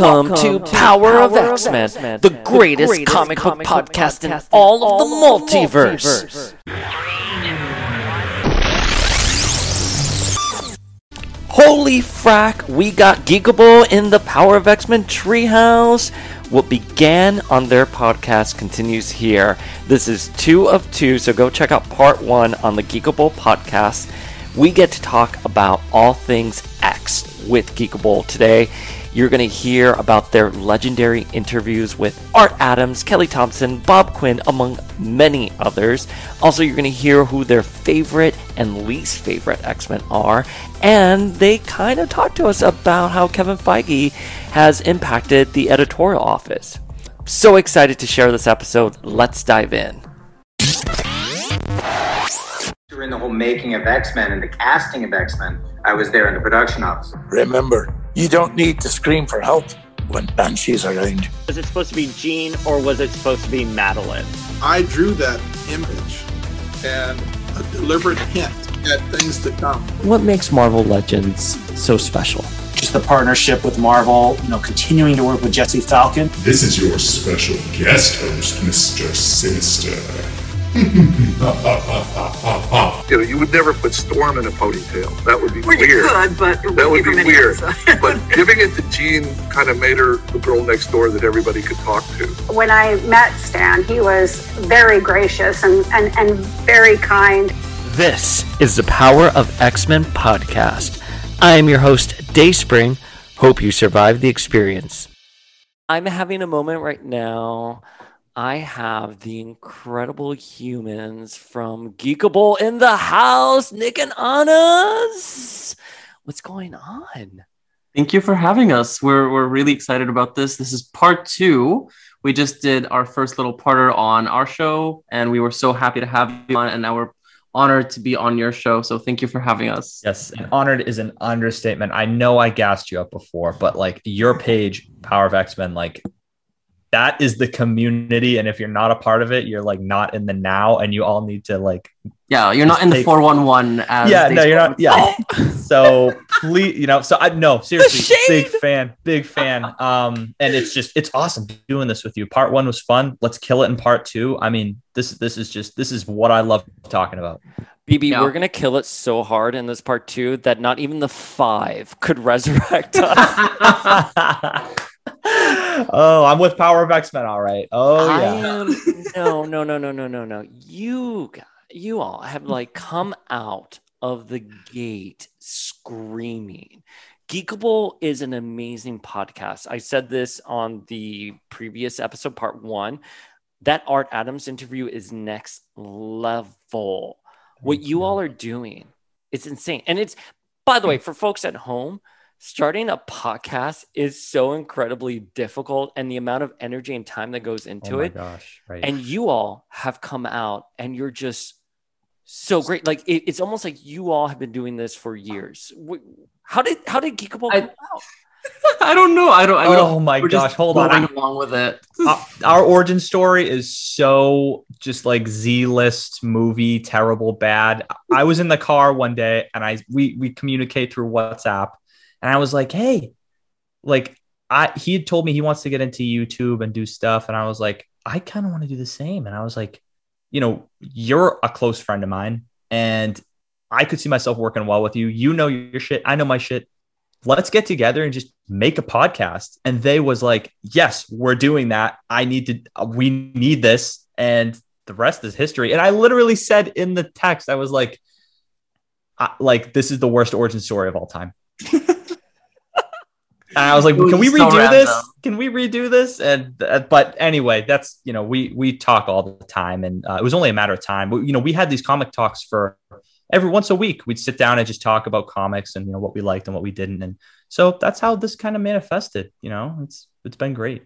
Welcome, to, Power, of X-Men, the, greatest, comic, book podcast in all of the multiverse. Holy frack, we got Geekable in the Power of X-Men treehouse. What began on their podcast continues here. This is two of two, so go check out part one on the Geekable podcast. We get to talk about all things X with Geekable today. You're going to hear about their legendary interviews with Art Adams, Kelly Thompson, Bob Quinn, among many others. Also, you're going to hear who their favorite and least favorite X Men are. And they kind of talk to us about how Kevin Feige has impacted the editorial office. So excited to share this episode. Let's dive in. During the whole making of X Men and the casting of X Men, I was there in the production office. Remember, you don't need to scream for help when Banshee's are around. Was it supposed to be Jean or was it supposed to be Madelyne? I drew that image and a deliberate hint at things to come. What makes Marvel Legends so special? Just the partnership with Marvel, you know, continuing to work with Jesse Falcon. This is your special guest host, Mr. Sinister. You know, you would never put Storm in a ponytail. That would be well, weird. You could, but that would be weird. but giving it to Jean kind of made her the girl next door that everybody could talk to. When I met Stan, he was very gracious and, and, and very kind. This is the Power of X Men podcast. I am your host, Dayspring. Hope you survived the experience. I'm having a moment right now I have the incredible humans from Geekable in the house, Nick and Anas. What's going on? Thank you for having us. We're, we're really excited about this. This is part two. We just did our first little parter on our show, and we were so happy to have you on. And now we're honored to be on your show. So thank you for having us. Yes, and honored is an understatement. I know I gassed you up before, but like your page, Power of X Men, like that is the community and if you're not a part of it you're like not in the now and you all need to like yeah you're not in take... the 411 yeah no you're not yeah. So please you know so i no seriously big fan big fan. Um and it's just it's awesome doing this with you. Part one was fun. Let's kill it in part two. I mean this this is just this is what i love talking about. BB, yeah. we're gonna kill it so hard in this part two that not even the five could resurrect us. oh, I'm with Power of X Men. All right. Oh I yeah. Am, no, no, no, no, no, no, no. You, you all have like come out of the gate screaming. Geekable is an amazing podcast. I said this on the previous episode, part one. That Art Adams interview is next level. What you all are doing, it's insane. And it's, by the way, for folks at home, starting a podcast is so incredibly difficult and the amount of energy and time that goes into oh it. Gosh, right. And you all have come out and you're just so great. Like it, it's almost like you all have been doing this for years. How did how did Geekable come out? I don't know. I don't. I oh my We're gosh! Hold on. Going along with it. uh, our origin story is so just like Z list movie, terrible, bad. I was in the car one day and I we we communicate through WhatsApp, and I was like, hey, like I he had told me he wants to get into YouTube and do stuff. And I was like, I kind of want to do the same. And I was like, you know, you're a close friend of mine. And I could see myself working well with you. You know your shit. I know my shit. Let's get together and just make a podcast. And they was like, yes, we're doing that. I need to, we need this. And the rest is history. And I literally said in the text, I was like, I, like, this is the worst origin story of all time. And I was like, "Can we redo this? Can we redo this?" And uh, but anyway, that's you know we we talk all the time, and uh, it was only a matter of time. We, you know, we had these comic talks for every once a week. We'd sit down and just talk about comics and you know what we liked and what we didn't, and so that's how this kind of manifested. You know, it's it's been great.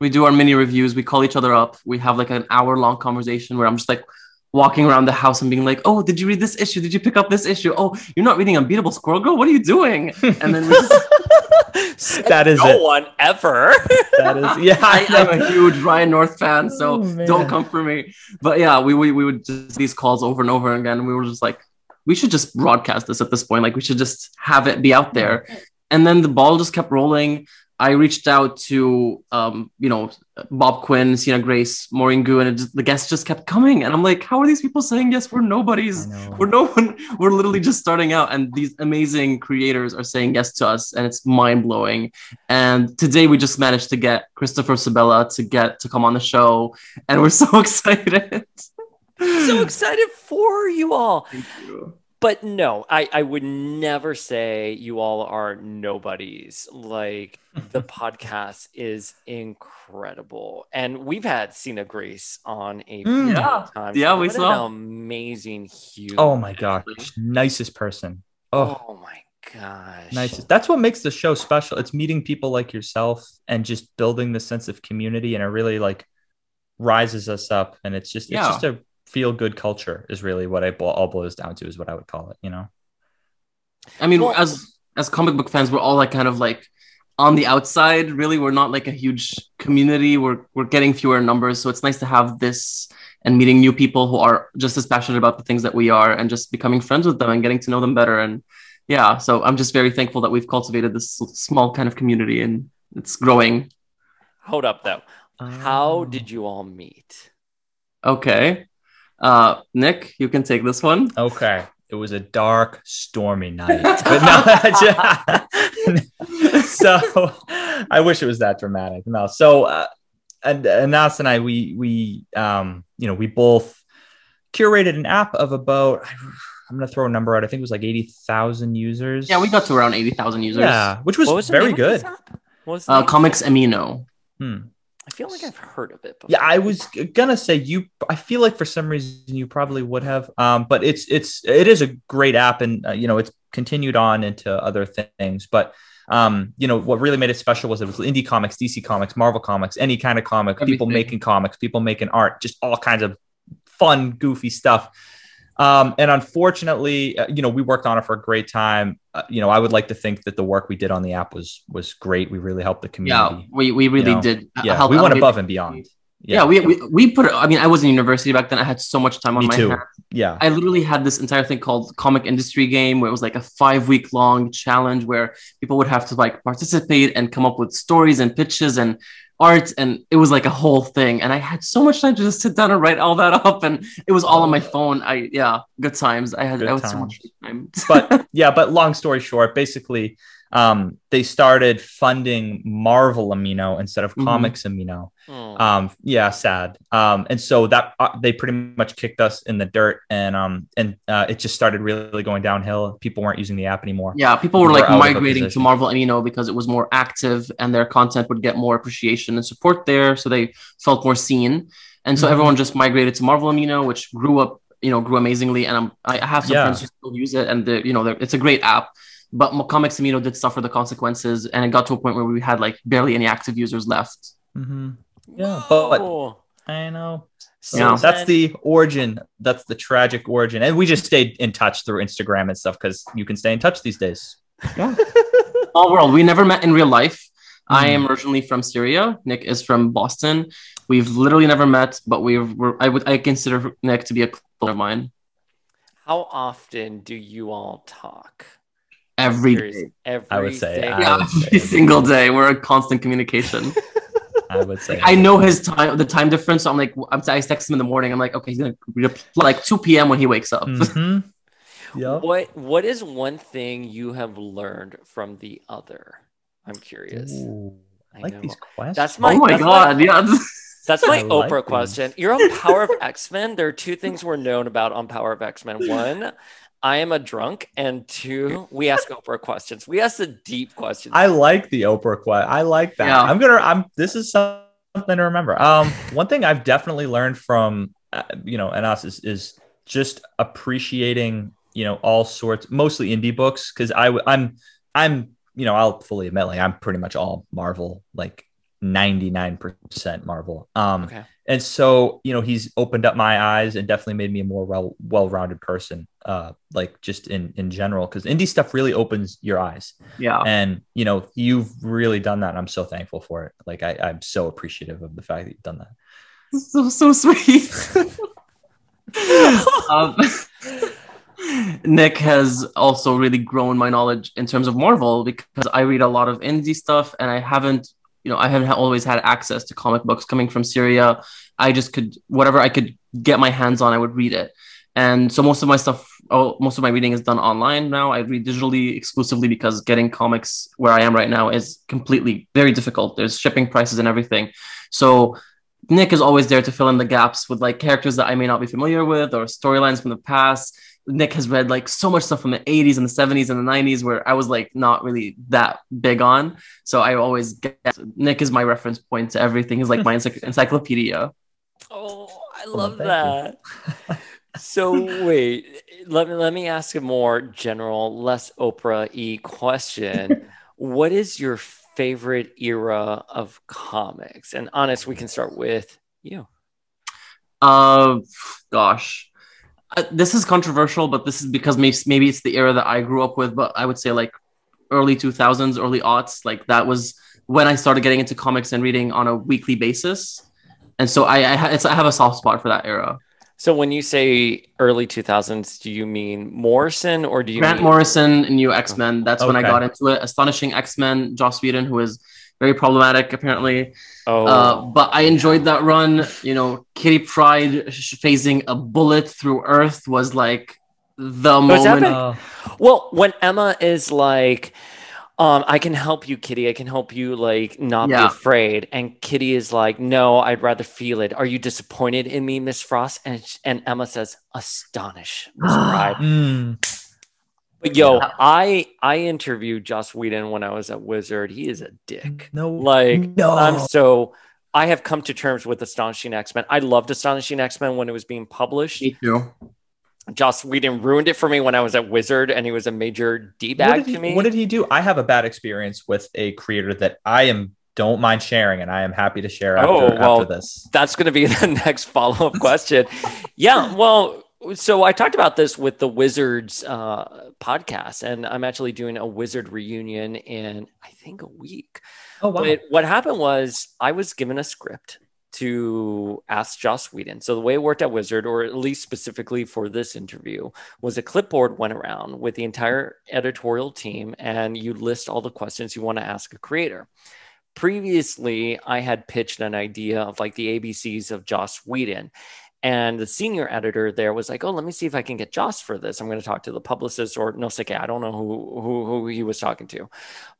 We do our mini reviews. We call each other up. We have like an hour long conversation where I'm just like, walking around the house and being like, "Oh, did you read this issue? Did you pick up this issue? Oh, you're not reading Unbeatable Squirrel Girl. What are you doing?" And then just... that is no it. one ever. that is yeah. I, am a huge Ryan North fan, so oh, don't come for me. But yeah, we, we we would just these calls over and over again. And we were just like, we should just broadcast this at this point. Like we should just have it be out there. And then the ball just kept rolling. I reached out to, um, you know, Bob Quinn, Sina Grace, Maureen Gu, and it just, the guests just kept coming. And I'm like, how are these people saying yes? We're nobodies. We're no one. We're literally just starting out, and these amazing creators are saying yes to us, and it's mind blowing. And today we just managed to get Christopher Sebela to get to come on the show, and we're so excited. so excited for you all. But no, I, I would never say you all are nobodies. Like the podcast is incredible. And we've had Sina Grace on a few Mm. Yeah. times. Yeah, we saw. an amazing human. Oh my gosh, nicest person. Oh, Oh my gosh. nicest. That's what makes the show special. It's meeting people like yourself and just building the sense of community, and it really like rises us up. And it's just Yeah. it's just a feel good culture is really what I bo- all boils down to is what I would call it. You know. I mean, Well- as as comic book fans, we're all like kind of like on the outside. Really, we're not like a huge community. We're we're getting fewer numbers, so it's nice to have this and meeting new people who are just as passionate about the things that we are, and just becoming friends with them and getting to know them better. And yeah, so I'm just very thankful that we've cultivated this small kind of community, and it's growing. Hold up though. How um. did you all meet? Okay, uh, Nick, you can take this one. Okay. It was a dark, stormy night. But no, so I wish it was that dramatic. No, so uh, and Anas and I, we we um, you know, we both curated an app of about I'm gonna throw a number out. I think it was like eighty thousand users. Yeah, we got to around eighty thousand users. Yeah, which was, What was the very name of this good. app? What was Uh. Comics Amino. Hmm. I feel like I've heard of it before. Yeah, I was gonna say you. I feel like for some reason you probably would have. Um, but it's it's it is a great app, and uh, you know it's continued on into other things. But um, you know what really made it special was it was indie comics, DC comics, Marvel comics, any kind of comic, people making comics, people making art, just all kinds of fun, goofy stuff. Um, and unfortunately, uh, you know, we worked on it for a great time. Uh, you know, I would like to think that the work we did on the app was was great. We really helped the community. Yeah, we, we really you know? did. Yeah, help we went above and beyond. Yeah, we, we we put. I mean, I was in university back then. I had so much time on Me my too. hands. Yeah. I literally had this entire thing called comic industry game, where it was like a five week long challenge where people would have to like participate and come up with stories and pitches and art, and it was like a whole thing. And I had so much time to just sit down and write all that up, and it was all on my oh. phone. I yeah, good times. I had Good I had so much time. but yeah, but long story short, basically, um, they started funding Marvel Amino instead of Mhm. Comics Amino. Hmm. Um, yeah, sad. Um, and so that uh, they pretty much kicked us in the dirt, and um, and uh, it just started really going downhill. People weren't using the app anymore. Yeah, people were We're like out of a migrating to. Marvel Amino because it was more active and their content would get more appreciation and support there, so they felt more seen. And so Mhm. everyone just migrated to Marvel Amino, which grew up, you know, grew amazingly. And I'm, I have some Yeah. friends who still use it, and the, you know, it's a great app. But Mo- Comics Amino did suffer the consequences, and it got to a point where we had like barely any active users left. Mhm. Yeah, but I know. So Yeah. that's the origin. That's the tragic origin, and we just stayed in touch through Instagram and stuff because you can stay in touch these days. Small world. We never met in real life. I Mhm. am originally from Syria. Nick is from Boston. We've literally never met, but we've we're, I would I consider Nick to be a clone of mine. How often do you all talk? Every Curious. day. Every I would say, day? I Yeah, would say every single day. We're in constant communication. I would say. I know his time, the time difference. So I'm like, I'm, I text him in the morning. I'm like, okay, he's gonna reply like 2 p.m. when he wakes up. Mhm. Yep. What What is one thing you have learned from the other? I'm curious. Ooh, I I like know. these questions. That's my. oh my god, My, yeah. that's my like Oprah these. question. You're on Power of X Men. There are two things we're known about on Power of X Men. One, I am a drunk, and two, we ask Oprah questions. We ask the deep questions. I like the Oprah question. I like that. Yeah. I'm gonna. I'm. This is something to remember. Um, one thing I've definitely learned from, uh, you know, and us is is just appreciating, you know, all sorts, mostly indie books, because I I'm I'm you know I'll fully admit like I'm pretty much all Marvel, like 99% Marvel. Um, Okay. and so you know he's opened up my eyes and definitely made me a more well well-rounded person uh like just in in general because indie stuff really opens your eyes Yeah. and you know you've really done that and i'm so thankful for it like I, i'm so appreciative of the fact that you've done that so so sweet. um, Nick has also really grown my knowledge in terms of Marvel because I read a lot of indie stuff and I haven't, you know, I haven't always had access to comic books coming from Syria. I just could, whatever I could get my hands on, I would read it. And so most of my stuff, oh, most of my reading is done online now. I read digitally exclusively because getting comics where I am right now is completely very difficult. There's shipping prices and everything. So Nick is always there to fill in the gaps with like characters that I may not be familiar with or storylines from the past. Nick has read like so much stuff from the 80s and the 70s and the 90s where I was like not really that big on. So I always get Nick is my reference point to everything. He's like my encycl- encyclopedia. Oh, I love that. so wait, let me let me ask a more general, less Oprah y question. what is your favorite era of comics? And Anas, we can start with you. Uh, gosh, uh, this is controversial, but this is because maybe maybe it's the era that I grew up with. But I would say like early two thousands, early aughts. Like that was when I started getting into comics and reading on a weekly basis. And so I I, ha- I have a soft spot for that era. So when you say early 2000s, do you mean Morrison or do you Grant mean Morrison and New X Men? That's when I got into it. Astonishing X Men, Joss Whedon, who is very problematic apparently. Oh. Uh, but I enjoyed that run. You know, Kitty Pryde sh- phasing a bullet through Earth was like the Was moment. big? Well, when Emma is like, um, I can help you, Kitty. I can help you, like, not Yeah. be afraid. And Kitty is like, No, I'd rather feel it. Are you disappointed in me, Miss Frost? And sh- and Emma says, Astonish, Miss Pride. Mm. But yo, I I interviewed Joss Whedon when I was at Wizard. He is a dick. No, Like no. I'm so I have come to terms with Astonishing X Men. I loved Astonishing X Men when it was being published. Me too. Joss Whedon ruined it for me when I was at Wizard, and he was a major d bag to me. what did he do? I have a bad experience with a creator that I am don't mind sharing, and I am happy to share oh, after, oh well, after this. that's going to be the next follow up question. yeah, well, so I talked about this with the Wizards uh, podcast, and I'm actually doing a Wizard reunion in I think a week. Oh wow! But what happened was I was given a script to ask Joss Whedon. So the way it worked at Wizard, or at least specifically for this interview, was a clipboard went around with the entire editorial team, and you list all the questions you want to ask a creator. Previously, I had pitched an idea of like the ABCs of Joss Whedon. And the senior editor there was like, "Oh, let me see if I can get Joss for this. I'm going to talk to the publicist or no, Sike. I don't know who, who who he was talking to,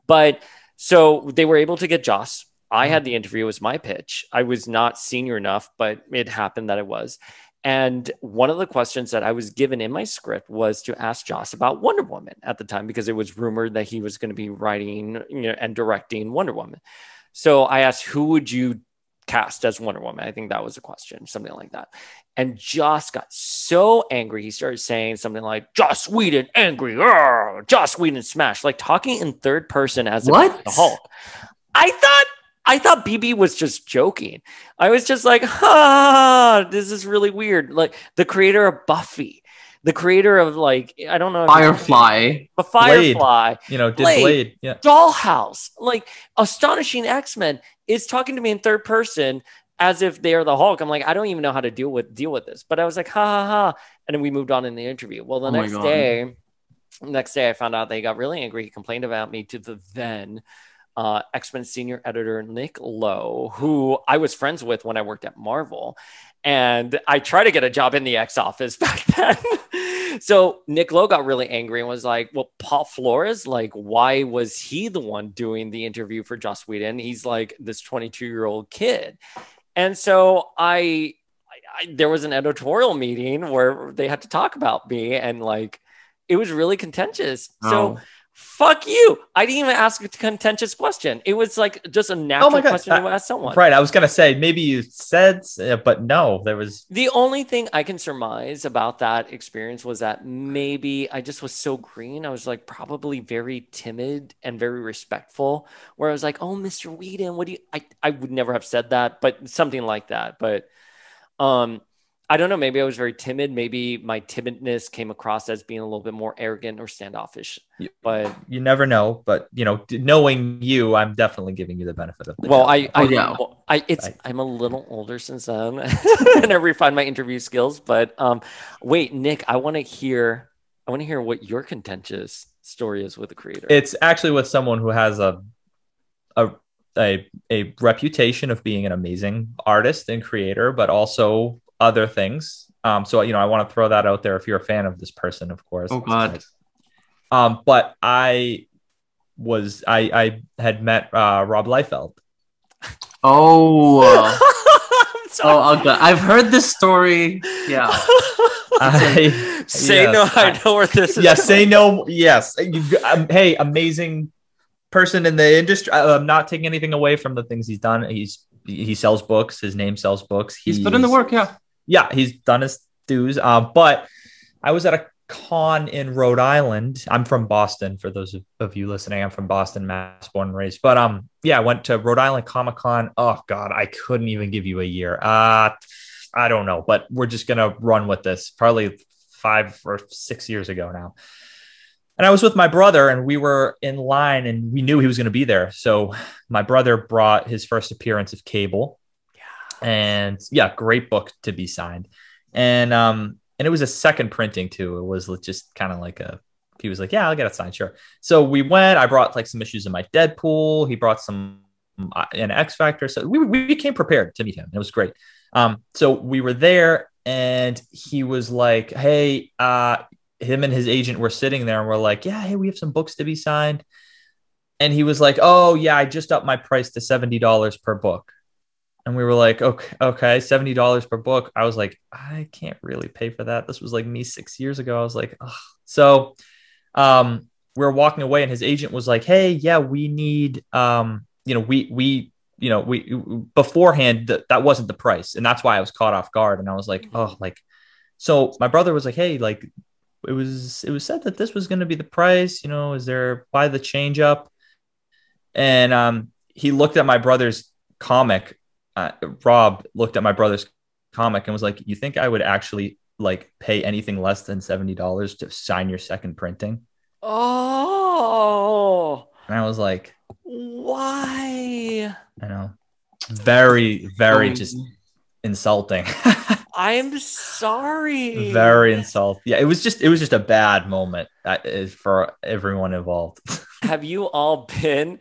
but so they were able to get Joss. I had mm-hmm. the interview It was my pitch. I was not senior enough, but it happened that it was. And one of the questions that I was given in my script was to ask Joss about Wonder Woman at the time because it was rumored that he was going to be writing you know, and directing Wonder Woman. So I asked, who would you cast as Wonder Woman? I think that was a question, something like that. And Joss got so angry. He started saying something like, Joss Whedon angry, Arr! Joss Whedon smash, like talking in third person as if What? the Hulk. I thought I thought BB was just joking. I was just like, ha, this is really weird. Like the creator of Buffy, the creator of like, I don't know, if you- Firefly. the Firefly, you know, did Blade, Blade? Yeah. Dollhouse, like Astonishing X Men is talking to me in third person as if they're the Hulk. I'm like, I don't even know how to deal with deal with this. But I was like, ha ha ha, and then we moved on in the interview. Well, the Oh next day, next day, I found out they got really angry. He complained about me to the then uh, X Men senior editor Nick Lowe, who I was friends with when I worked at Marvel. And I tried to get a job in the X office back then. so Nick Lowe got really angry and was like, Well, Paul Flores, like, why was he the one doing the interview for Joss Whedon? He's like this 22 year old kid. And so I, I, there was an editorial meeting where they had to talk about me and like, it was really contentious. So, Oh. Fuck you. I didn't even ask a contentious question. It was like just a natural God. question to Uh, ask someone. Right. I was gonna say maybe you said, uh, but no, there was. The only thing I can surmise about that experience was that maybe I just was so green. I was like probably very timid and very respectful. Where I was like, "Oh, Mr. Whedon, what do you?" I I would never have said that, but something like that. But um, I don't know. Maybe I was very timid. Maybe my timidness came across as being a little bit more arrogant or standoffish. But You never know, but you know, knowing you, I'm definitely giving you the benefit of the Well, doubt. I, I, Oh, yeah. well, I, it's, I- I'm a little older since then, and I refined my interview skills. But um, wait, Nick, I want to hear I want to hear what your contentious story is with the creator. It's actually with someone who has a a a, a reputation of being an amazing artist and creator, but also other things. Um, so you know, I want to throw that out there if you're a fan of this person, of course. Oh God. Um, but I was I I had met uh, Rob Liefeld. Oh. oh, okay. I've heard this story. Yeah. I, Say yes, no, I I- know where this is. yes, say no. Yes, You- um, hey, amazing person in the industry. I- I'm not taking anything away from the things he's done. He's he sells books. His name sells books. He's put in the work. Yeah. Yeah, he's done his dues. Um, but I was at a con in Rhode Island. I'm from Boston. For those of, of you listening, I'm from Boston, Mass, born and raised. But um, yeah, I went to Rhode Island Comic Con. Oh God, I couldn't even give you a year. Uh, I don't know, but we're just gonna run with this. Probably five or six years ago now. And I was with my brother, and we were in line, and we knew he was going to be there. So my brother brought his first appearance of Cable, and yeah, great book to be signed. And um, and it was a second printing too. It was just kind of like a. He was like, "Yeah, I'll get it signed, sure." So we went. I brought like some issues of my Deadpool. He brought some uh, an X Factor. So we we came prepared to meet him. It was great. Um, so we were there, and he was like, "Hey, uh, him and his agent were sitting there, and we're like, yeah, hey, we have some books to be signed." And he was like, "Oh yeah, I just upped my price to seventy dollars per book." And we were like, okay, okay, seventy dollars per book. I was like, I can't really pay for that. This was like me six years ago. I was like, Ugh. so, um, we are walking away, and his agent was like, hey, yeah, we need, um, you know, we we you know, we beforehand that that wasn't the price, and that's why I was caught off guard, and I was like, oh, like, so my brother was like, hey, like, it was it was said that this was going to be the price, you know, is there why the change up? And um, he looked at my brother's comic. Uh, Rob looked at my brother's comic and was like, "You think I would actually like pay anything less than seventy dollars to sign your second printing?" Oh, And I was like, why? I know, very, very Oh, just insulting. I'm sorry. very insulting. Yeah, it was just it was just a bad moment uh, for everyone involved. Have you all been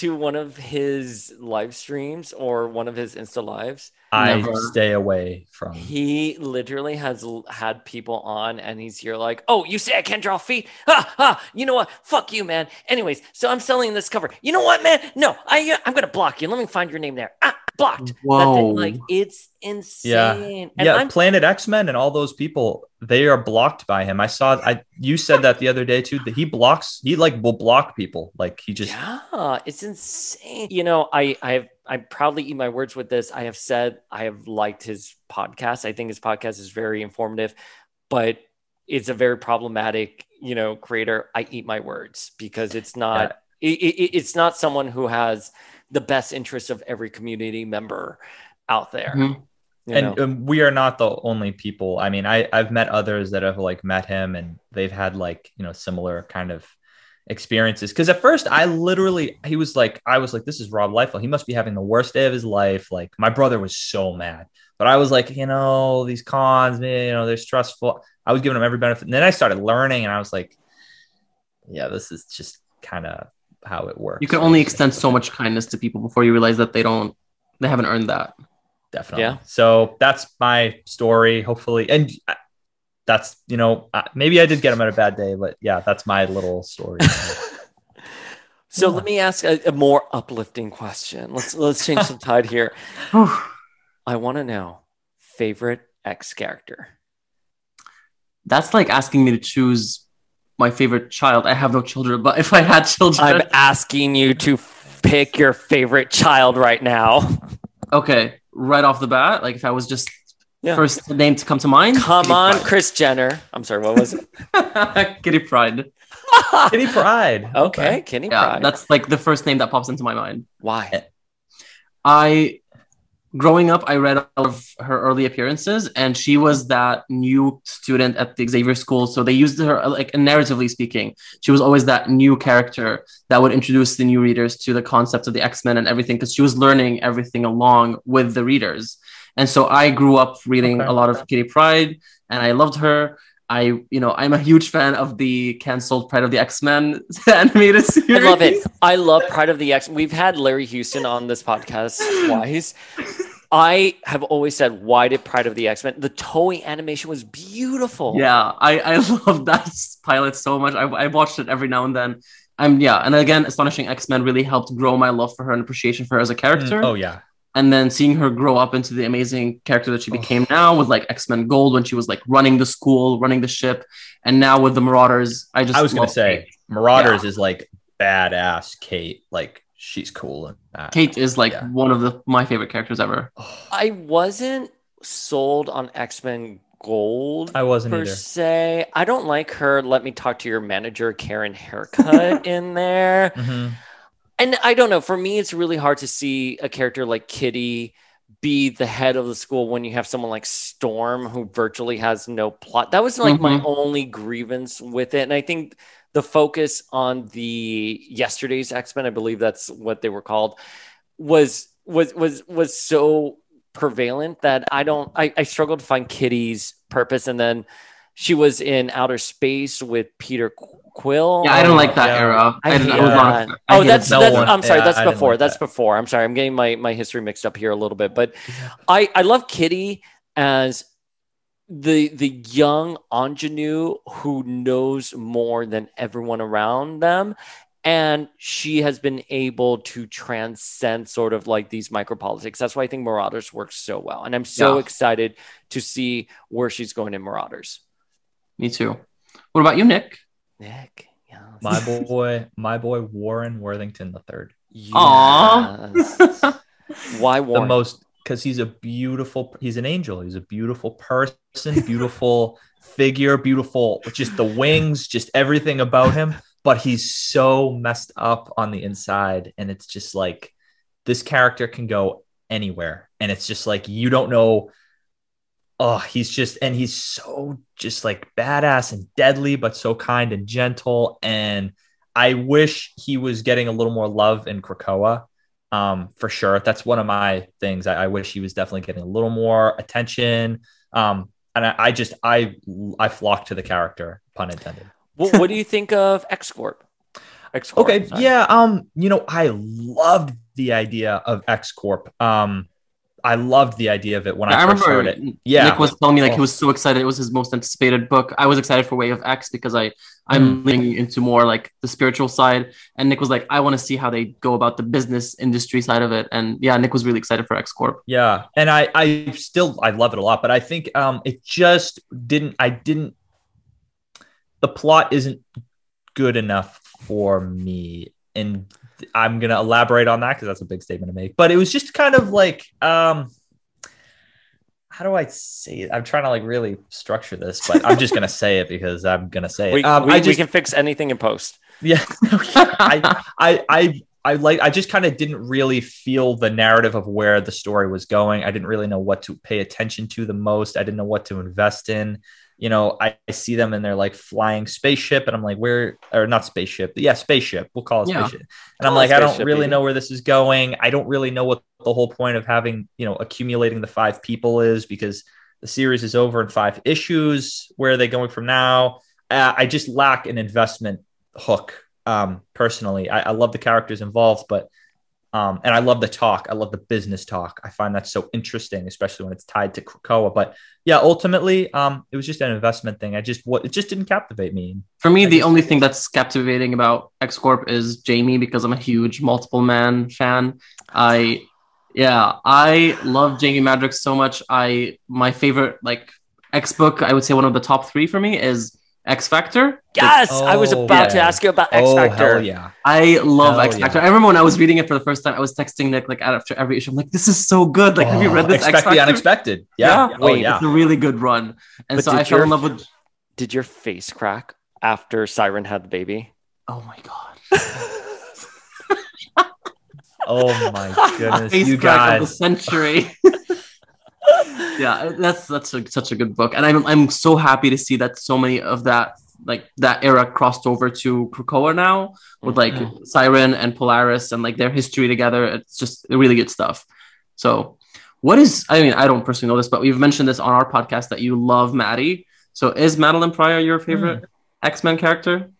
to one of his live streams or one of his Insta lives? I Never. stay away from. He literally has l- had people on and he's here like, oh, you say I can't draw feet? Ha ha! You know what? Fuck you, man. Anyways, so I'm selling this cover. You know what, man? No, I uh, I'm gonna block you. Let me find your name there. Ah, blocked. That's it. Whoa. Like it's Yeah. insane. And yeah, I'm Planet X Men and all those people, they are blocked by him. I saw. I you said that the other day too. That he blocks. He like will block people. Like he just. yeah, it's insane. You know, I I have I proudly eat my words with this. I have said I have liked his podcast. I think his podcast is very informative, but it's a very problematic, you know, creator. I eat my words because it's not it, it, it's not someone who has the best interest of every community member out there. Mhm. you and um, we are not the only people. I mean, I I've met others that have like met him and they've had like you know similar kind of experiences. Because at first, I literally he was like, I was like, this is Rob Liefeld. He must be having the worst day of his life. Like my brother was so mad, but I was like, you know, these cons, man, you know, they're stressful. I was giving him every benefit, and then I started learning, and I was like, yeah, this is just kind of how it works. You can only extend so much kindness to people before you realize that they don't, they haven't earned that. definitely. Yeah. So that's my story. Hopefully, and that's you know uh, maybe I did get him at a bad day, but yeah, that's my little story. so let me ask a, a more uplifting question. Let's let's change some tide here. I want to know favorite X character. That's like asking me to choose my favorite child. I have no children, but if I had children, I'm asking you to pick your favorite child right now. okay, right off the bat, like if I was just Yeah. first name to come to mind, Come Kitty on, Pryde. Kris Jenner. I'm sorry, what was it? Kitty Pryde. Kitty Pryde. Okay, Kenny Yeah, Pride. that's like the first name that pops into my mind. Why? I growing up, I read all of her early appearances, and she was that new student at the Xavier School. So they used her like narratively speaking. She was always that new character that would introduce the new readers to the concepts of the X Men and everything, because she was learning everything along with the readers. And so I grew up reading Okay. a lot of Kitty Pryde, and I loved her. I, you know, I'm a huge fan of the canceled Pryde of the X Men animated series. I love it. I love Pryde of the X. We've had Larry Houston on this podcast twice. I have always said, why did Pryde of the X Men? The Toei animation was beautiful. Yeah, I, I love that pilot so much. I, I watched it every now and then. I'm yeah, and again, Astonishing X Men really helped grow my love for her and appreciation for her as a character. Mm, oh yeah. And then seeing her grow up into the amazing character that she became now with like X Men Gold when she was like running the school, running the ship, and now with the Marauders, I just I was gonna love say Kate. Marauders is like badass Kate. Like she's cool in that. Kate is like one of the my favorite characters ever. I wasn't sold on X Men Gold. I wasn't per either. se. I don't like her. Let me talk to your manager, Karen haircut in there. Mhm. And I don't know. For me, it's really hard to see a character like Kitty be the head of the school when you have someone like Storm who virtually has no plot. That was like my Mhm. only grievance with it. And I think the focus on the yesterday's X-Men, I believe that's what they were called, was was was was so prevalent that I don't I, I struggled to find Kitty's purpose. And then she was in outer space with Peter Quill. Yeah, I don't like that Yeah. era. I I, hate I was that. not. I Oh, that's no that's. one- I'm sorry. yeah, that's before. like that's that. before. I'm sorry. I'm getting my my history mixed up here a little bit. But I I love Kitty as the the young ingenue who knows more than everyone around them and she has been able to transcend sort of like these micropolitics that's why i think marauders works so well and i'm so Yeah. excited to see where she's going in marauders Me too. What about you, Nick? Nick yeah My boy, my boy Warren Worthington the third. Aw. Yes. why The most because he's a beautiful he's an angel. He's a beautiful person, beautiful figure, beautiful just the wings, just everything about him. But he's so messed up on the inside. And it's just like this character can go anywhere. And it's just like you don't know. Oh, he's just and he's so just like badass and deadly, but so kind and gentle. And I wish he was getting a little more love in Krakoa. Um, for sure. That's one of my things. I, I wish he was definitely getting a little more attention. Um, and I, I just I I flock to the character, pun intended. what, what do you think of X Corp? X Corp. Okay, yeah. Um, you know, I loved the idea of X Corp. Um, I loved the idea of it when I, I first heard it. Yeah, Nick was telling me like Oh. he was so excited. It was his most anticipated book. I was excited for Way of X because I I'm leaning into more like the spiritual side. And Nick was like, I want to see how they go about the business industry side of it. And yeah, Nick was really excited for X Corp. Yeah, and I I still I love it a lot, but I think um it just didn't I didn't the plot isn't good enough for me and I'm going to elaborate on that cuz that's a big statement to make. But it was just kind of like um how do I say it? I'm trying to like really structure this, but I'm just going to say it because I'm going to say it. We, um, we, I we can fix anything in post. yeah, I, I, I, I like. I just kind of didn't really feel the narrative of where the story was going. I didn't really know what to pay attention to the most. I didn't know what to invest in. You know, I, I see them and they're like flying spaceship, and I'm like, where or not spaceship? Yeah, spaceship. We'll call it Yeah. spaceship. And I'm like, I don't really baby. know where this is going. I don't really know what the whole point of having you know accumulating the five people is because the series is over in five issues. Where are they going from now? Uh, I just lack an investment hook. Um, personally, I, I love the characters involved, but um, and I love the talk. I love the business talk. I find that so interesting, especially when it's tied to Krakoa. But yeah, ultimately, um, it was just an investment thing. I just what it just didn't captivate me. For me, I the only thing that's captivating about X Corp is Jamie because I'm a huge multiple man fan. I yeah, I love Jamie Madrox so much. I my favorite like X book, I would say one of the top three for me is X Factor. Yes, I was Oh, about to ask you about X oh Factor. hell yeah! I love Hell X yeah. Factor. I remember when I was reading it for the first time, I was texting Nick like after every issue. I'm like, "This is so good! Like, have you oh, read Oh, this X expect Factor?" the unexpected. Yeah. Oh Wait, yeah. It's a really good run, and But so I fell your- in love with. Did your face crack after Siryn had the baby? Oh my god! Oh my goodness, Face you crack of the century. yeah, that's that's a, such a good book, and I'm I'm so happy to see that so many of that like that era crossed over to Krakoa now with like Mm-hmm. Siryn and Polaris and like their history together. It's just really good stuff. So, what is? I mean, I don't personally know this, but we've mentioned this on our podcast that you love Maddie. So is Madelyne Pryor your favorite X Men character?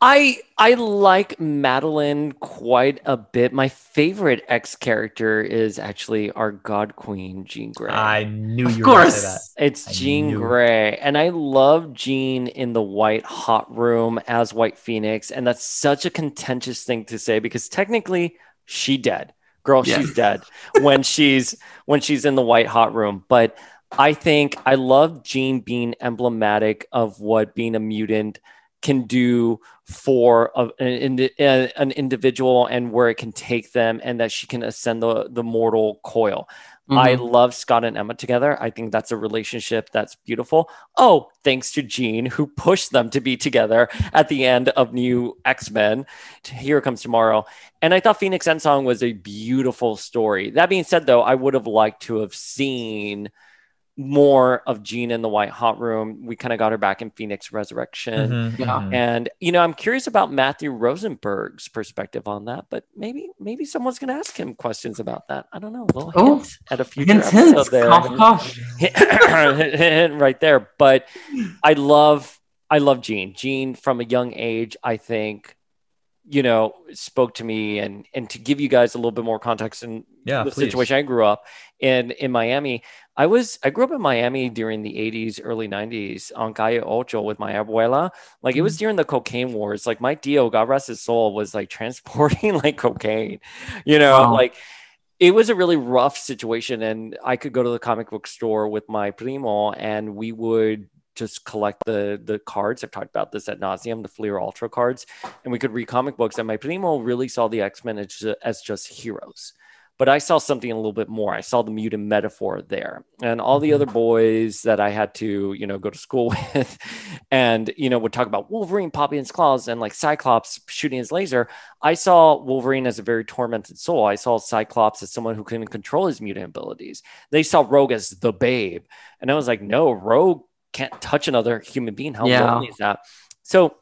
I I like Madelyne quite a bit. My favorite X character is actually our God Queen, Jean Grey. I knew Of you were going to say course. that. It's I Jean knew. Grey, and I love Jean in the White Hot Room as White Phoenix, and that's such a contentious thing to say because technically she dead, girl, Yeah. she's dead when she's when she's in the White Hot Room. But I think I love Jean being emblematic of what being a mutant can do for a, an, an individual and where it can take them, and that she can ascend the the mortal coil. I Mhm. love Scott and Emma together. I think that's a relationship that's beautiful. Oh, thanks to Jean, who pushed them to be together at the end of New X Men. Here Comes Tomorrow. And I thought Phoenix and Song was a beautiful story. That being said, though, I would have liked to have seen more of Jean in the White Hot Room. We kind of got her back in Phoenix Resurrection. Mhm, Yeah. mhm. And you know, I'm curious about Matthew Rosenberg's perspective on that, but maybe maybe someone's going to ask him questions about that. I don't know. A little Oh, hint at a future Hint, episode hint. there. Cough, cough. Hint, hint right there. But I love I love Jean. Jean from a young age, I think, you know, spoke to me and and to give you guys a little bit more context in Yeah, the please. situation I grew up in in Miami. I was I grew up in Miami during the 80s, early 90s on Calle Ocho with my abuela. Like it was Mm-hmm. during the cocaine wars. Like my Dio, God rest his soul, was like transporting like cocaine, you know, Wow. like it was a really rough situation. And I could go to the comic book store with my primo and we would just collect the the cards. I've talked about this at nauseum, the Fleer Ultra cards, and we could read comic books. And my primo really saw the X Men as, as just heroes but I saw something a little bit more. I saw the mutant metaphor there, and all the mm-hmm. other boys that I had to, you know, go to school with, and you know, would talk about Wolverine popping his claws and like Cyclops shooting his laser. I saw Wolverine as a very tormented soul. I saw Cyclops as someone who couldn't control his mutant abilities. They saw Rogue as the babe, and I was like, no, Rogue can't touch another human being. How Yeah. lonely is that? So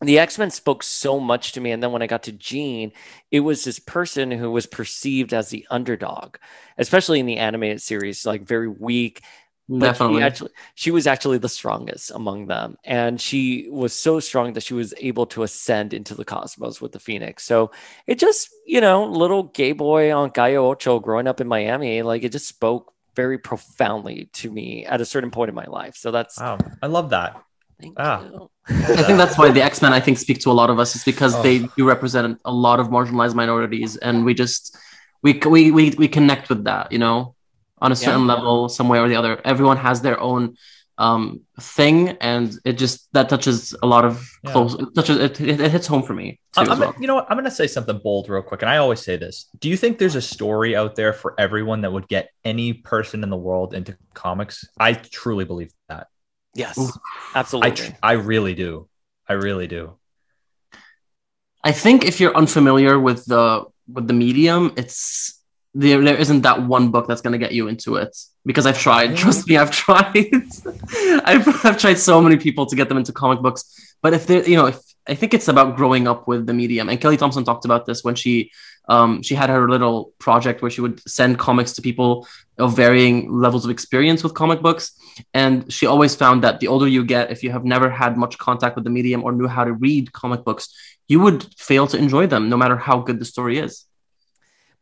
the X-Men spoke so much to me. And then when I got to Jean, it was this person who was perceived as the underdog, especially in the animated series, like very weak. Definitely. she actually she was actually the strongest among them. And she was so strong that she was able to ascend into the cosmos with the Phoenix. So it just, you know, little gay boy on Calle Ocho growing up in Miami, like it just spoke very profoundly to me at a certain point in my life. So that's Wow, I love that. thank Ah. you. I think that's why the X Men I think speak to a lot of us is because Oh. they do represent a lot of marginalized minorities, and we just we we we, we connect with that, you know, on a certain level, some way or the other. Everyone has their own um thing, and it just that touches a lot of Yeah. close. It touches it, it, it hits home for me too. I'm, as well. gonna- you know what? I'm going to say something bold real quick. And I always say this. Do you think there's a story out there for everyone that would get any person in the world into comics? I truly believe that. Yes, Ooh. I, absolutely. tr- I really do. I really do. I think if you're unfamiliar with the with the medium, it's there. There isn't that one book that's gonna get you into it because I've tried. Trust me, I've tried. I've I've tried so many people to get them into comic books, but if they, you know, if I think it's about growing up with the medium. And Kelly Thompson talked about this when she um, she had her little project where she would send comics to people of varying levels of experience with comic books. And she always found that the older you get, if you have never had much contact with the medium or knew how to read comic books, you would fail to enjoy them no matter how good the story is.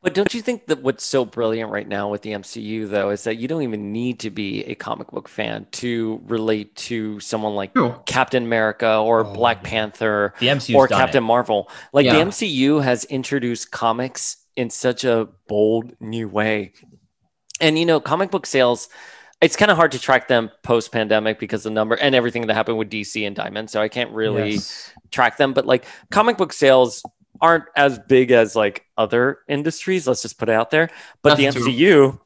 But don't you think that what's so brilliant right now with the MCU, though, is that you don't even need to be a comic book fan to relate to someone like True. Captain America or oh, Black Panther The or Captain it. Marvel? Like the MCU has introduced comics in such a bold new way. And, you know, comic book sales, it's kind of hard to track them post pandemic because the number and everything that happened with DC and Diamond. So I can't really Yes. track them, but like comic book sales aren't as big as like other industries. Let's just put it out there. But That's the true. MCU,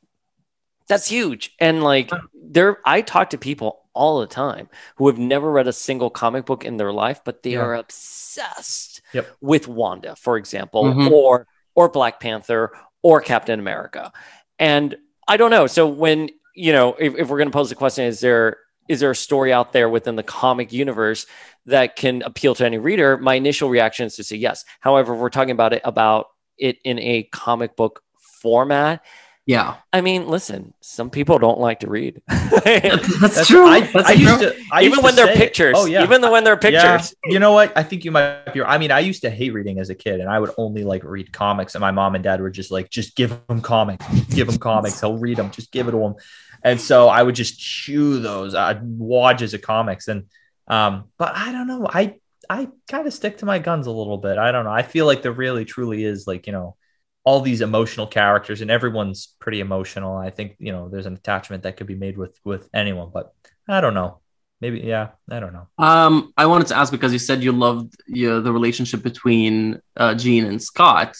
that's huge. And like there, I talk to people all the time who have never read a single comic book in their life, but they Yeah. are obsessed Yep. with Wanda, for example, Mhm. or or Black Panther or Captain America. And I don't know. So when you know, if, if we're going to pose the question, is there is there a story out there within the comic universe that can appeal to any reader? My initial reaction is to say yes. However, if we're talking about it about it in a comic book format. Yeah, I mean, listen, some people don't like to read. that's, That's- true. I, That's I true. used to, I even used when to they're say it. pictures. Oh yeah. Even when they're pictures. Yeah. You know what? I think you might be. I mean, I used to hate reading as a kid, and I would only like read comics. And my mom and dad were just like, "Just give him comics. Give him comics. He'll read them. Just give it to him." And so I would just chew those uh, wads of comics. And um, but I don't know. I I kind of stick to my guns a little bit. I don't know. I feel like there really truly is like you know all these emotional characters, and everyone's pretty emotional. I think you know there's an attachment that could be made with with anyone, but I don't know. Maybe yeah. I don't know. Um, I wanted to ask because you said you loved you the relationship between uh, Jean and Scott.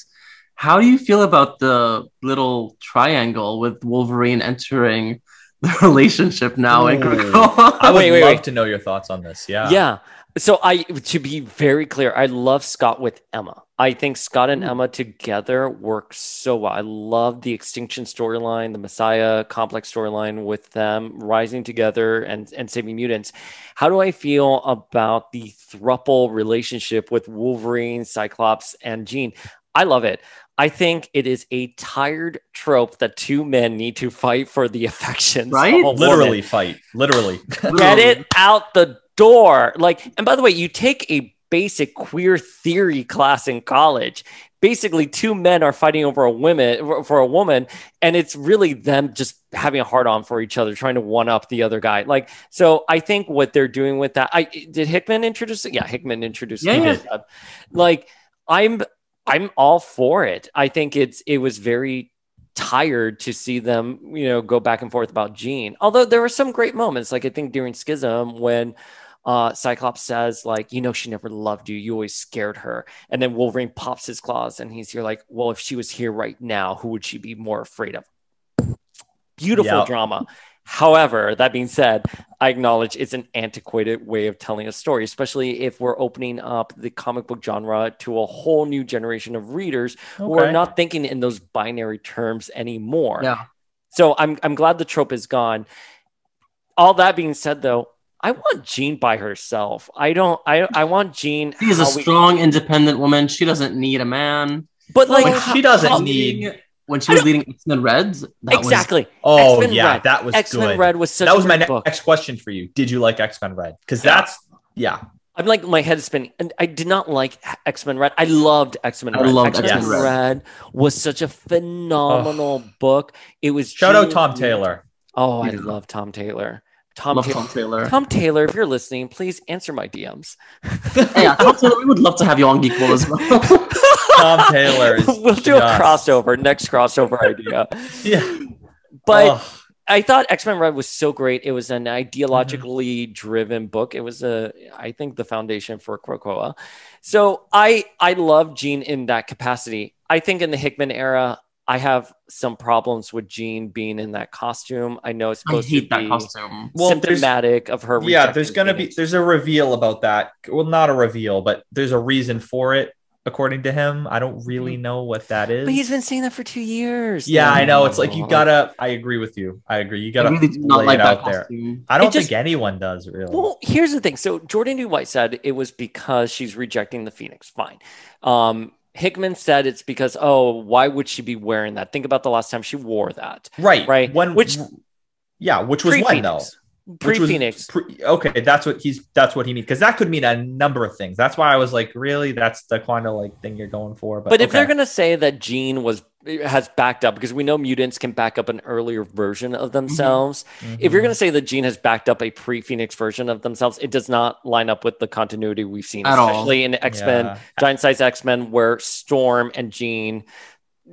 How do you feel about the little triangle with Wolverine entering the relationship now in Ooh. Krakoa? I would Wait, wait, love wait. to know your thoughts on this. Yeah. Yeah. So I to be very clear, I love Scott with Emma. I think Scott and mm. Emma together work so well. I love the extinction storyline, the Messiah complex storyline with them rising together and, and saving mutants. How do I feel about the thruple relationship with Wolverine, Cyclops, and Jean? I love it. I think it is a tired trope that two men need to fight for the affections. Right? Of a woman. Literally fight. Literally. Get it out the door. Like, and by the way, you take a basic queer theory class in college. Basically, two men are fighting over a woman for a woman, and it's really them just having a hard on for each other, trying to one up the other guy. Like, so I think what they're doing with that. I did Hickman introduce it. Yeah, Hickman introduced Yeah, it. yeah. He. Like, I'm I'm all for it. I think it's it was very tired to see them, you know, go back and forth about Jean. Although there were some great moments, like I think during Schism when uh, Cyclops says, like, you know, she never loved you. You always scared her. And then Wolverine pops his claws and he's here, like, well, if she was here right now, who would she be more afraid of? Beautiful Yeah. drama. However, that being said, I acknowledge it's an antiquated way of telling a story, especially if we're opening up the comic book genre to a whole new generation of readers who are not thinking in those binary terms anymore. Yeah. So I'm I'm glad the trope is gone. All that being said, though, I want Jean by herself. I don't. I I want Jean. She's a how we- strong, independent woman. She doesn't need a man. but like Well, she doesn't How- need- When she was leading X Men Reds, that was exactly. Oh X-Men yeah, Red. that was X-Men. Red was such that was my great ne- book. next question for you. Did you like X Men Red? Because Yeah. that's yeah. I'm like my head is spinning, and I did not like X Men Red. I loved X Men Red. I Red. loved X-Men X-Men Red. was such a phenomenal book. It was Shout out Tom Taylor. Oh, I love Tom Taylor. Tom love Taylor. Tom Taylor. Tom Taylor, if you're listening, please answer my DMs. Hey, yeah, Tom Taylor, we would love to have you on Geekable. Tom Taylor is we'll do a just- crossover, next crossover idea. Yeah. But Ugh. I thought X Men Red was so great. It was an ideologically Mm-hmm. driven book. It was a, I think, the foundation for Krakoa. So I, I love Jean in that capacity. I think in the Hickman era, I have some problems with Jean being in that costume. I know it's I supposed to hate that be costume. Well, symptomatic of her. yeah, there's gonna be there's a reveal about that. Well, not a reveal, but there's a reason for it, according to him. I don't really know what that is. But he's been saying that for two years. yeah, I know. It's like you gotta. I agree with you. I agree. You gotta I really do not lay like it that out there. I don't just- think anyone does really. Well, here's the thing. So Jordan D. White said it was because she's rejecting the Phoenix. Fine. Um, Hickman said it's because oh, why would she be wearing that? Think about the last time she wore that. right, right. When Which- yeah, which was when though. Was Pre-Phoenix. pre- okay, that's what he's. That's what he means because that could mean a number of things. That's why I was like, really, that's the kind of like thing you're going for. But, But if they're gonna say that Jean was has backed up because we know mutants can back up an earlier version of themselves. If you're Mhm. gonna say that Jean has backed up a pre-Phoenix version of themselves, it does not line up with the continuity we've seen, At all. especially in X Men, Yeah. Giant Size X Men, where Storm and Jean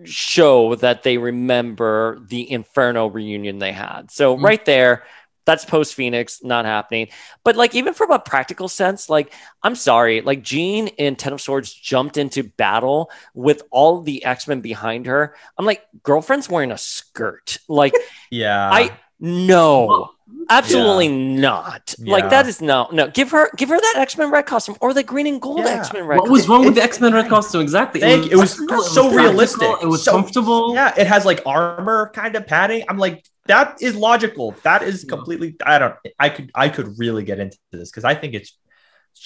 show that they remember the Inferno reunion they had. So Mhm. right there, that's post Phoenix, not happening. But like even from a practical sense, like I'm sorry, like Jean in Ten of Swords jumped into battle with all the X Men behind her. I'm like, girlfriend's wearing a skirt. Like yeah, I no. Absolutely not. Like that is no no. Give her give her that X Men red costume or the green and gold Yeah. X Men red. What was costume. wrong with the X Men Red costume? Exactly. Thank you. It was practical, so practical, realistic. It was So- comfortable. Yeah, it has like armor kind of padding. I'm like, that is logical. That is completely. I don't. I could. I could really get into this because I think it's.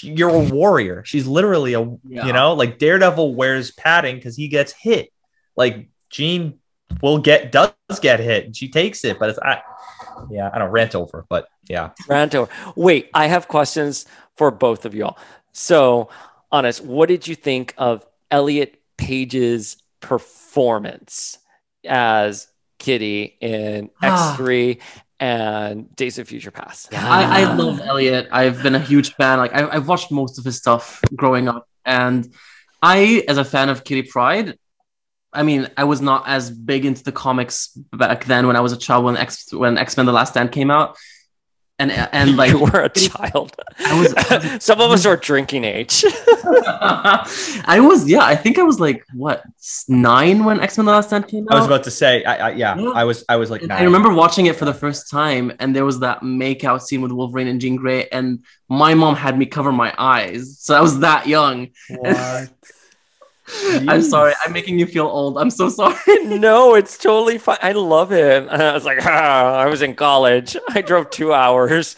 You're a warrior. She's literally a. Yeah. You know, like Daredevil wears padding because he gets hit. Like Jean will get does get hit and she takes it, but it's I yeah, I don't rant over, but yeah. Rant over. Wait, I have questions for both of y'all. So, Anas, what did you think of Elliot Page's performance as Kitty in Ah. X3 and Days of Future Past? I, I love Elliot. I've been a huge fan. Like I, I've watched most of his stuff growing up, and I, as a fan of Kitty Pryde, I mean, I was not as big into the comics back then when I was a child when X when X Men: The Last Stand came out, and and like you were a child. I was Some of us are drinking age. I was yeah. I think I was like what nine when X Men: The Last Stand came out. I was about to say, I, I yeah, Yeah. I was I was like nine. I remember watching it for the first time, and there was that makeout scene with Wolverine and Jean Grey, and my mom had me cover my eyes, so I was that young. What? I'm sorry, I'm making you feel old. I'm so sorry. no, it's totally fine. I love it. I was like, ah, I was in college. I drove two hours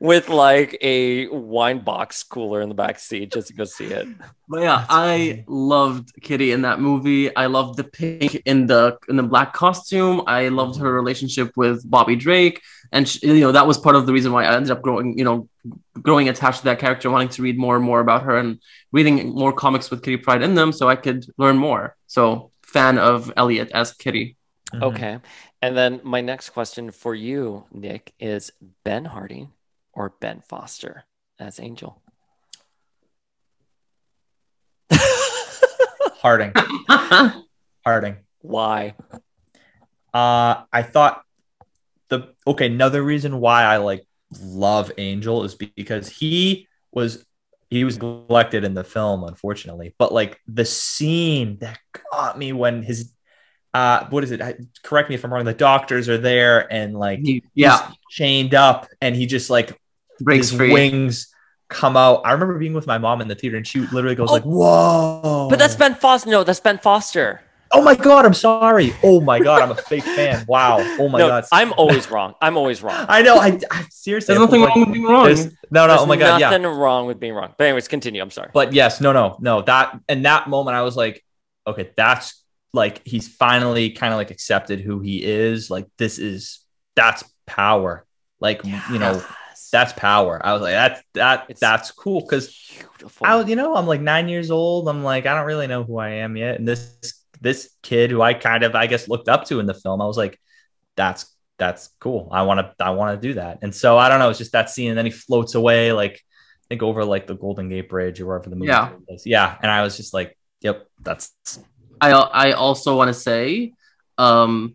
with like a wine box cooler in the back seat just to go see it. But yeah, I loved Kitty in that movie. I loved the pink in the in the black costume. I loved her relationship with Bobby Drake, and she, you know that was part of the reason why I ended up growing, you know, growing attached to that character, wanting to read more and more about her, and reading more comics with Kitty Pryde in them, so I could learn more. So fan of Elliot as Kitty. Mhm. Okay. And then my next question for you, Nick, is Ben Hardy or Ben Foster as Angel? Hardy. Hardy. Why? Uh, I thought the okay. Another reason why I like love Angel is because he was he was neglected in the film, unfortunately. But like the scene that got me when his uh, what is it? I- Correct me if I'm wrong. The doctors are there and like He- yeah, he's chained up, and he just like breaks his free. wings come out. I remember being with my mom in the theater, and she literally goes Oh. like, "Whoa!" But that's Ben Foster. No, that's Ben Foster. Oh my god, I'm sorry. Oh my god, I'm a fake fan. Wow. Oh my no, god. I'm always wrong. I'm always wrong. I know. I, I seriously. There's nothing like, wrong with being wrong. there's- No, no. There's oh my god. Yeah. Nothing wrong with being wrong. But anyways, continue. I'm sorry. But yes, no, no, no. That in that moment, I was like, okay, that's like he's finally kind of like accepted who he is. Like this is that's power. Like you know, that's power. I was like, that's that It's that's cool because beautiful. I was, you know, I'm like nine years old. I'm like, I don't really know who I am yet. And this this kid who I kind of, I guess, looked up to in the film, I was like, that's that's cool. I want to I want to do that. And so I don't know. It's just that scene, and then he floats away, like I think over like the Golden Gate Bridge or wherever the movie Yeah. is. Yeah. And I was just like, yep, that's I I also want to say, um,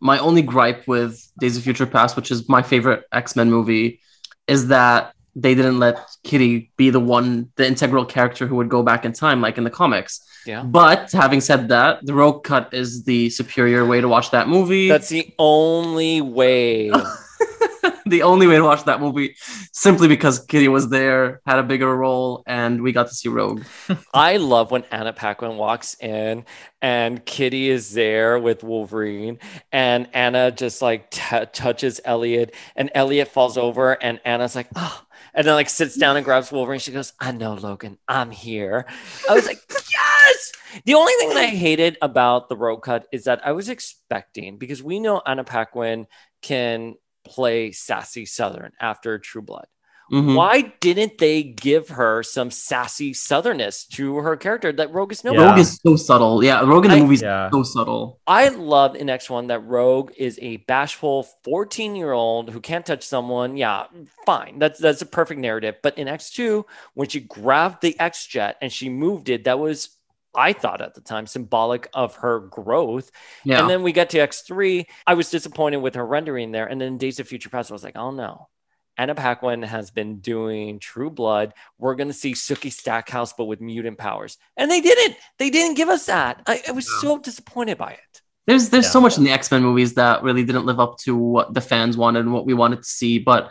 my only gripe with Days of Future Past, which is my favorite X Men movie, is that they didn't let Kitty be the one, the integral character who would go back in time, like in the comics. Yeah. But having said that, the Rogue Cut is the superior way to watch that movie. That's the only way. the only way to watch that movie, simply because Kitty was there, had a bigger role, and we got to see Rogue. I love when Anna Paquin walks in and Kitty is there with Wolverine, and Anna just like t- touches Elliot, and Elliot falls over, and Anna's like, oh. And then like sits down and grabs Wolverine. She goes, "I know, Logan. I'm here." I was like, "Yes!" The only thing that I hated about the Rogue Cut is that I was expecting because we know Anna Paquin can play sassy Southern after True Blood. Mhm. Why didn't they give her some sassy southernness to her character that Rogue is no? Yeah. Rogue is so subtle. Yeah, Rogue in the I- movie is Yeah. so subtle. I love in X1 that Rogue is a bashful 14 year old who can't touch someone. Yeah, fine. That's that's a perfect narrative. But in X2, when she grabbed the X Jet and she moved it, that was I thought at the time symbolic of her growth. Yeah. And then we get to X3. I was disappointed with her rendering there. And then Days of Future Past, I was like, oh no. Anna Paquin has been doing True Blood. We're going to see Sookie Stackhouse, but with mutant powers. And they didn't. They didn't give us that. I, I was so disappointed by it. There's there's Yeah. so much in the X Men movies that really didn't live up to what the fans wanted and what we wanted to see. But